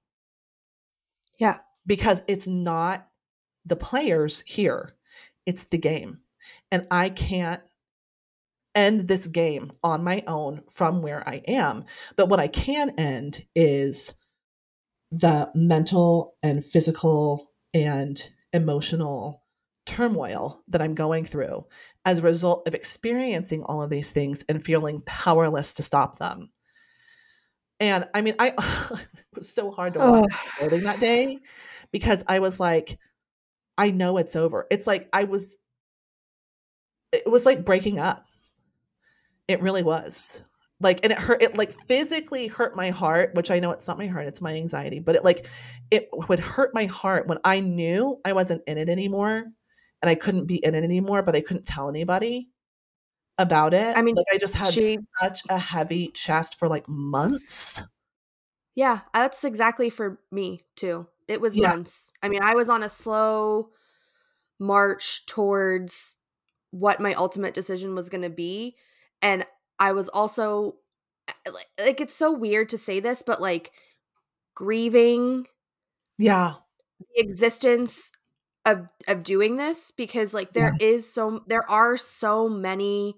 Yeah. Because it's not the players here, it's the game. And I can't end this game on my own from where I am. But what I can end is the mental and physical and emotional turmoil that I'm going through as a result of experiencing all of these things and feeling powerless to stop them. And I mean, I it was so hard to watch building that day because I was like, I know it's over. It's like I was, it was like breaking up. It really was. Like, and it hurt, it like physically hurt my heart, which I know it's not my heart, it's my anxiety, but it like, it would hurt my heart when I knew I wasn't in it anymore and I couldn't be in it anymore, but I couldn't tell anybody about it. I mean, like I just had she- such a heavy chest for like months. Yeah, that's exactly for me too. It was Yeah. months. I mean, I was on a slow march towards what my ultimate decision was going to be. And I was also eh, like, like, it's so weird to say this, but like grieving Yeah. the existence of of doing this because like there is so there are so many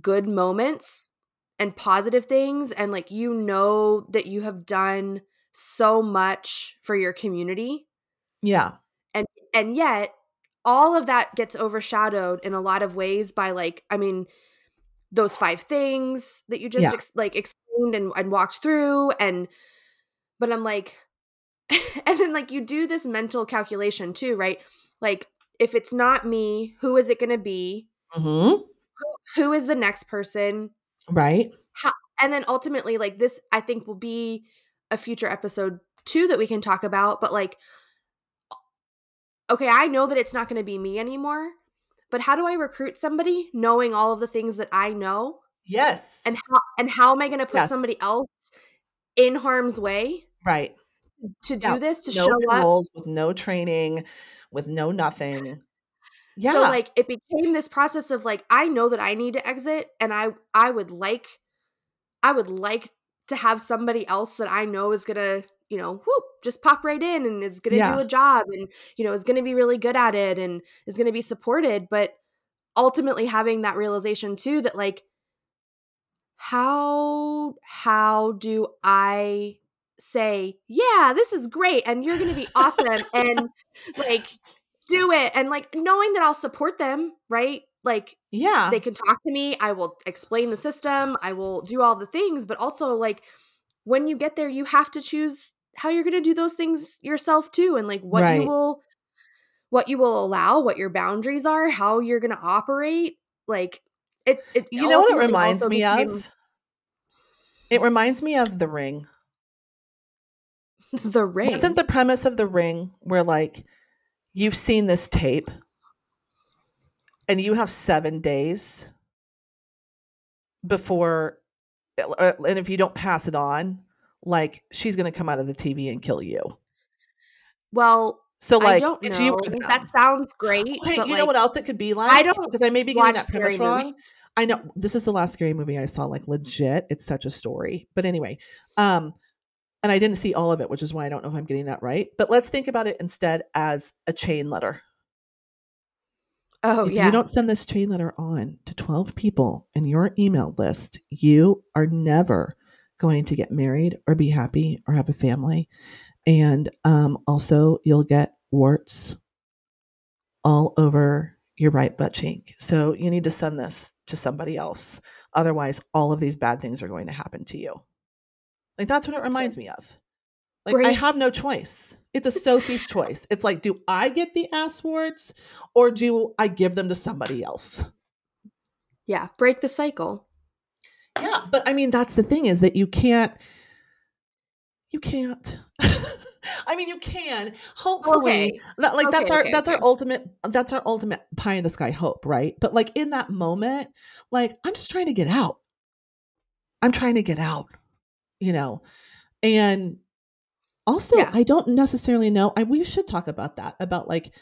good moments and positive things and like you know that you have done so much for your community Yeah. and and yet all of that gets overshadowed in a lot of ways by like i mean those five things that you just Yeah. ex- like explained and, and walked through and but i'm like and then like you do this mental calculation too right like if it's not me who is it going to be hmm who is the next person Right. and then ultimately like this i think will be a future episode too that we can talk about but like okay i know that it's not going to be me anymore but how do i recruit somebody knowing all of the things that i know Yes. and how and how am i going to put Yes. somebody else in harm's way right. to do Yeah, this to no show up roles with no training, with no nothing. Yeah. So like it became this process of like I know that I need to exit and I I would like I would like to have somebody else that I know is going to, you know, whoop, just pop right in and is going to Yeah. do a job and you know is going to be really good at it and is going to be supported, but ultimately having that realization too that like how how do I say, "Yeah, this is great and you're going to be awesome." and like do it and like knowing that I'll support them, right? Like yeah. they can talk to me, I will explain the system, I will do all the things, but also like when you get there you have to choose how you're going to do those things yourself too and like what Right. you will what you will allow, what your boundaries are, how you're going to operate. Like it, it You know what it reminds me became- of? It reminds me of The Ring. the ring. Wasn't the premise of The Ring where like you've seen this tape and you have 7 days before uh, and if you don't pass it on, like she's going to come out of the TV and kill you. well, So like I don't it's know. you. That sounds great. Hey, you like, know what else it could be like? I don't know. because I may be getting that scary premise wrong. I know this is the last scary movie I saw, like legit. It's such a story. But anyway, um, and I didn't see all of it, which is why I don't know if I'm getting that right. But let's think about it instead as a chain letter. Oh if yeah. you don't send this chain letter on to 12 people in your email list, you are never going to get married or be happy or have a family. And um, also, you'll get warts all over your right butt cheek. So you need to send this to somebody else. Otherwise, all of these bad things are going to happen to you. Like that's what it reminds me of. Like I have no choice. It's a Sophie's choice. It's like, do I get the ass warts or do I give them to somebody else? yeah, break the cycle. Yeah, but I mean that's the thing is that you can't you can't. I mean you can. Hopefully Okay. that, like that's our okay, that's our ultimate that's our ultimate pie in the sky hope, right? But like in that moment, like I'm just trying to get out. I'm trying to get out, you know. And also, Yeah. I don't necessarily know. I we should talk about that about like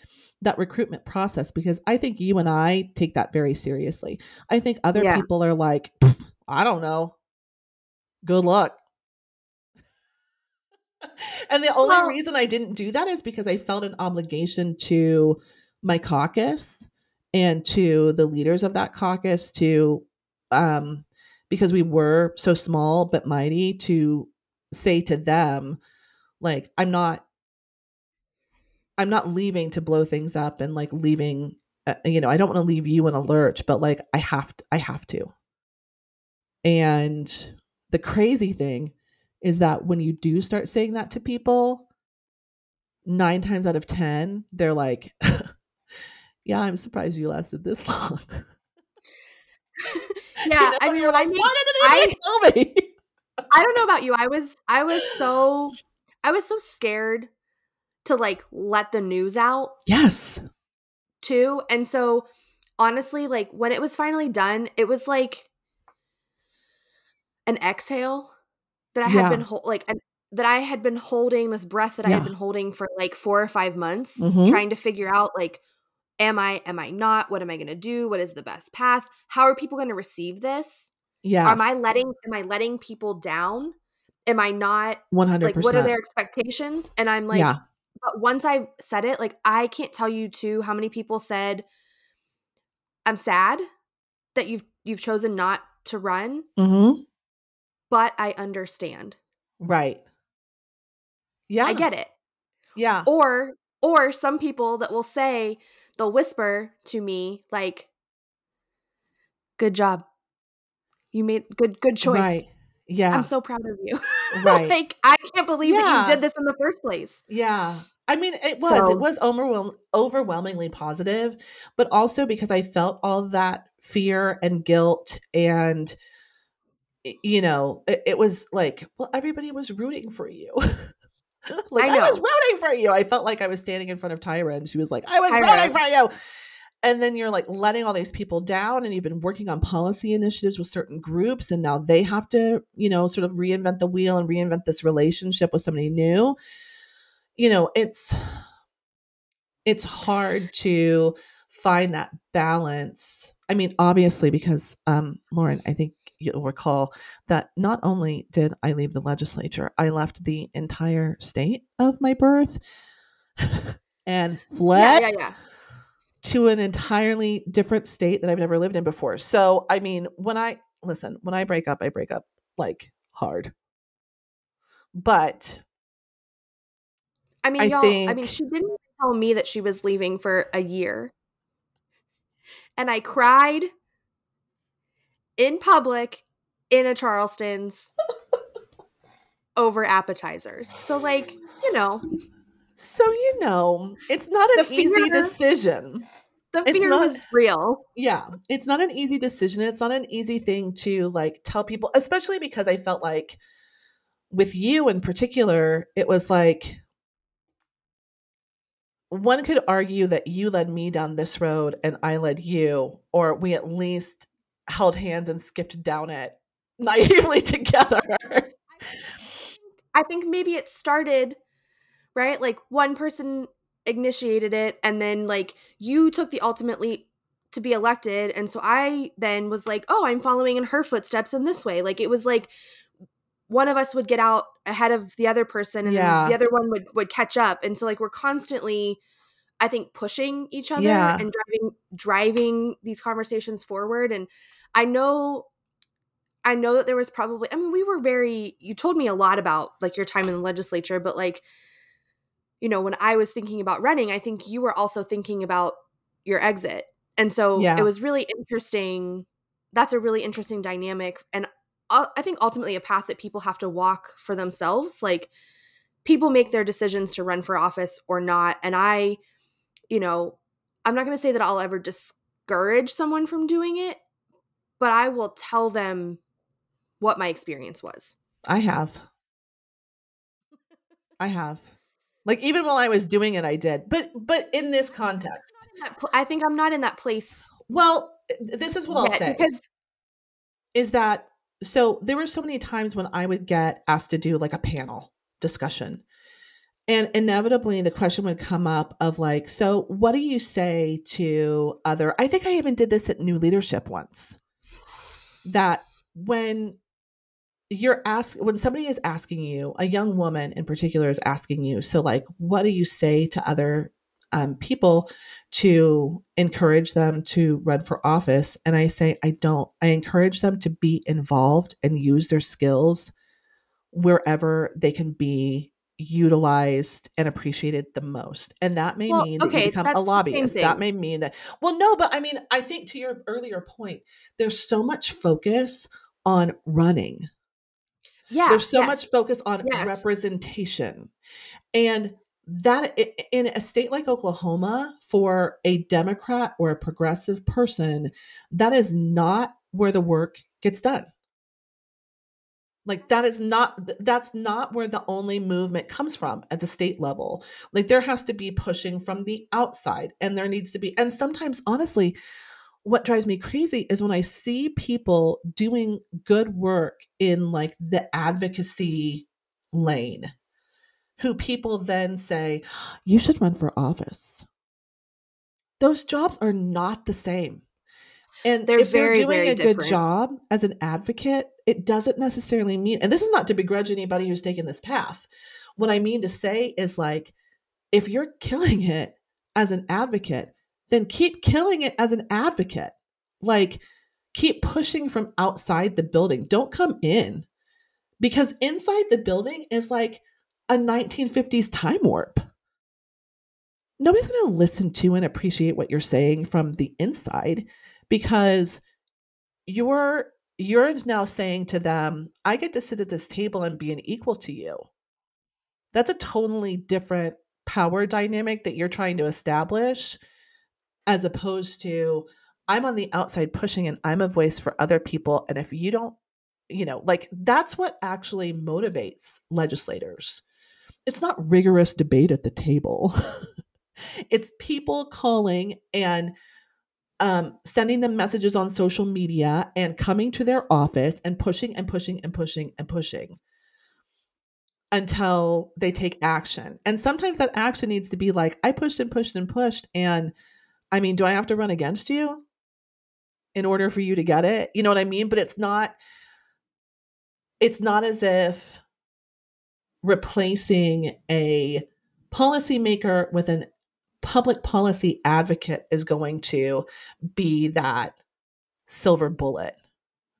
that recruitment process because I think you and I take that very seriously. I think other Yeah. people are like, I don't know. Good luck. and the only Well- reason I didn't do that is because I felt an obligation to my caucus and to the leaders of that caucus to um because we were so small but mighty to say to them like I'm not I'm not leaving to blow things up and like leaving uh, you know I don't want to leave you in a lurch but like I have to, I have to and the crazy thing is that when you do start saying that to people, nine times out of 10, they're like, Yeah, I'm surprised you lasted this long. You Yeah, know, I mean, you're I like, why didn't you tell me? I don't know about you. I was I was so I was so scared to like let the news out yes. too. And so honestly, like when it was finally done, it was like an exhale that I had Yeah. been hol- like an, that I had been holding this breath that I had been holding for like 4 or 5 months Mhm. trying to figure out like am I am I not what am I going to do what is the best path how are people going to receive this Yeah. am I letting am I letting people down am I not 100%. like what are their expectations and i'm like yeah. but once i said it like i can't tell you too how many people said i'm sad that you've you've chosen not to run Mm-hmm. but i understand Right. Yeah. i get it Yeah. or or some people that will say they'll whisper to me like good job you made good good choice Right. Yeah. i'm so proud of you Right. like i can't believe that you did this in the first place Yeah. I mean, it was So- it was overwhelm- overwhelmingly positive, but also because I felt all that fear and guilt and you know, it, it was like, well, everybody was rooting for you. like I I, was rooting for you. I felt like I was standing in front of Tyra and she was like, I was Tyra. rooting for you. And then you're like letting all these people down and you've been working on policy initiatives with certain groups and now they have to, you know, sort of reinvent the wheel and reinvent this relationship with somebody new. You know it's it's hard to find that balance. I mean obviously because um lauren i think you'll recall that not only did i leave the legislature i left the entire state of my birth and fled yeah yeah yeah to an entirely different state that i've never lived in before so i mean when i listen when i break up i break up like hard but I mean, I y'all, I mean, she didn't tell me that she was leaving for a year. And I cried in public in a Charleston's over appetizers. So, like, you know, So you know, it's not an easy decision. The fear not- was real. Yeah, it's not an easy decision. It's not an easy thing to like tell people, especially because I felt like with you in particular, it was like one could argue that you led me down this road and I led you, or we at least held hands and skipped down it naively together. I think maybe it started, right? Like one person initiated it, and then like you took the ultimate leap to be elected. And so I then was like, oh, I'm following in her footsteps in this way. Like it was like one of us would get out ahead of the other person and Yeah. then the other one would would catch up. And so like we're constantly I think pushing each other Yeah. and driving driving these conversations forward and I know I know that there was probably I mean we were very you told me a lot about like your time in the legislature but like you know when I was thinking about running I think you were also thinking about your exit. And so Yeah. it was really interesting that's a really interesting dynamic and I think ultimately a path that people have to walk for themselves like people make their decisions to run for office or not and I you know I'm not going to say that I'll ever discourage someone from doing it but I will tell them what my experience was. I have. I have. Like even while I was doing it, I did. But but in this context, pl- I think I'm not in that place well, this is what I'll say. because is that so there were so many times when I would get asked to do like a panel discussion. And inevitably the question would come up of like, so what do you say to other I think I even did this at New Leadership once. That when you're ask when somebody is asking you, a young woman in particular is asking you, so like what do you say to other um, people to encourage them to run for office. And I say, I don't. I encourage them to be involved and use their skills wherever they can be utilized and appreciated the most. And that may Well, mean that okay, you become a lobbyist. That may mean that, well, no, but I mean, I think to your earlier point, there's so much focus on running yeah, there's so yes. much focus on Yes. representation and that in a state like oklahoma for a democrat or a progressive person that is not where the work gets done like that is not that's not where the only movement comes from at the state level like there has to be pushing from the outside and there needs to be and sometimes honestly what drives me crazy is when i see people doing good work in like the advocacy lane who people then say you should run for office. Those jobs are not the same. And They're if they're doing very a good job as an advocate it doesn't necessarily mean and this is not to begrudge anybody who's taken this path. What i mean to say is like if you're killing it as an advocate then keep killing it as an advocate. Like keep pushing from outside the building. Don't come in. Because inside the building is like a 1950s time warp. Nobody's going to listen to and appreciate what you're saying from the inside because you're you're now saying to them i get to sit at this table and be an equal to you. That's a totally different power dynamic that you're trying to establish as opposed to i'm on the outside pushing and i'm a voice for other people and if you don't you know like that's what actually motivates legislators it's not rigorous debate at the table it's people calling and um, sending them messages on social media and coming to their office and pushing and pushing and pushing and pushing until they take action. And sometimes that action needs to be like, I pushed and pushed and pushed. And I mean, do I have to run against you in order for you to get it? You know what I mean? But it's not, it's not as if replacing a policymaker with an public policy advocate is going to be that silver bullet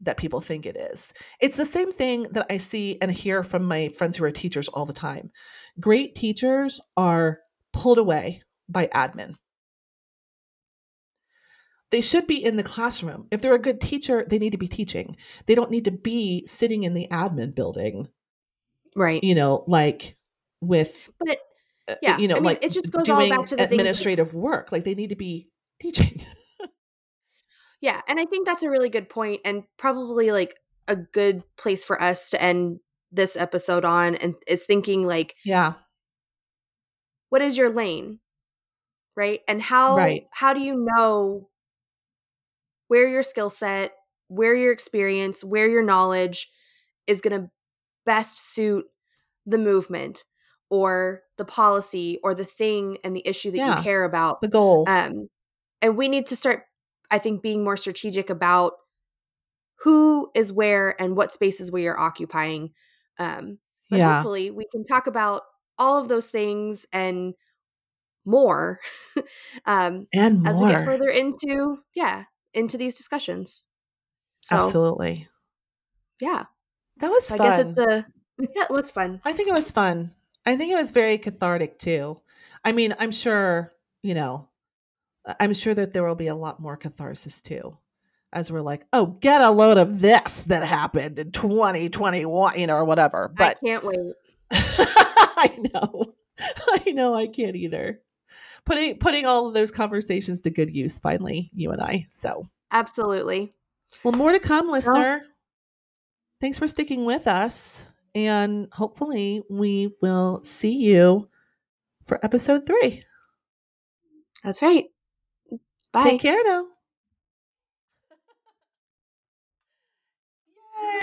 that people think it is. It's the same thing that I see and hear from my friends who are teachers all the time. Great teachers are pulled away by admin. They should be in the classroom. If they're a good teacher, they need to be teaching. They don't need to be sitting in the admin building, right. you know, like with But uh, Yeah, you know, I mean, like it just goes all back to the that- administrative work. Like they need to be teaching. Yeah, and I think that's a really good point and probably like a good place for us to end this episode on and is thinking like yeah. what is your lane? Right? And how Right. how do you know where your skill set, where your experience, where your knowledge is going to best suit the movement or the policy or the thing and the issue that Yeah. you care about The goal. um, and we need to start, I think, being more strategic about who is where and what spaces we are occupying. Um, but yeah. hopefully, we can talk about all of those things and more um, And more. as we get further into, yeah, into these discussions. So, Absolutely. yeah, That was so fun. I guess it's a, yeah, it was fun. I think it was fun. I think it was very cathartic too. I mean, I'm sure, you know, I'm sure that there will be a lot more catharsis too. As we're like, oh, get a load of this that happened in 2021, you know, or whatever. But I can't wait. I know. I know I can't either. Putting putting all of those conversations to good use finally, you and I. So Absolutely. well, more to come, listener. Thanks for sticking with us. And hopefully, we will see you for episode three. That's right. Bye. Take care now.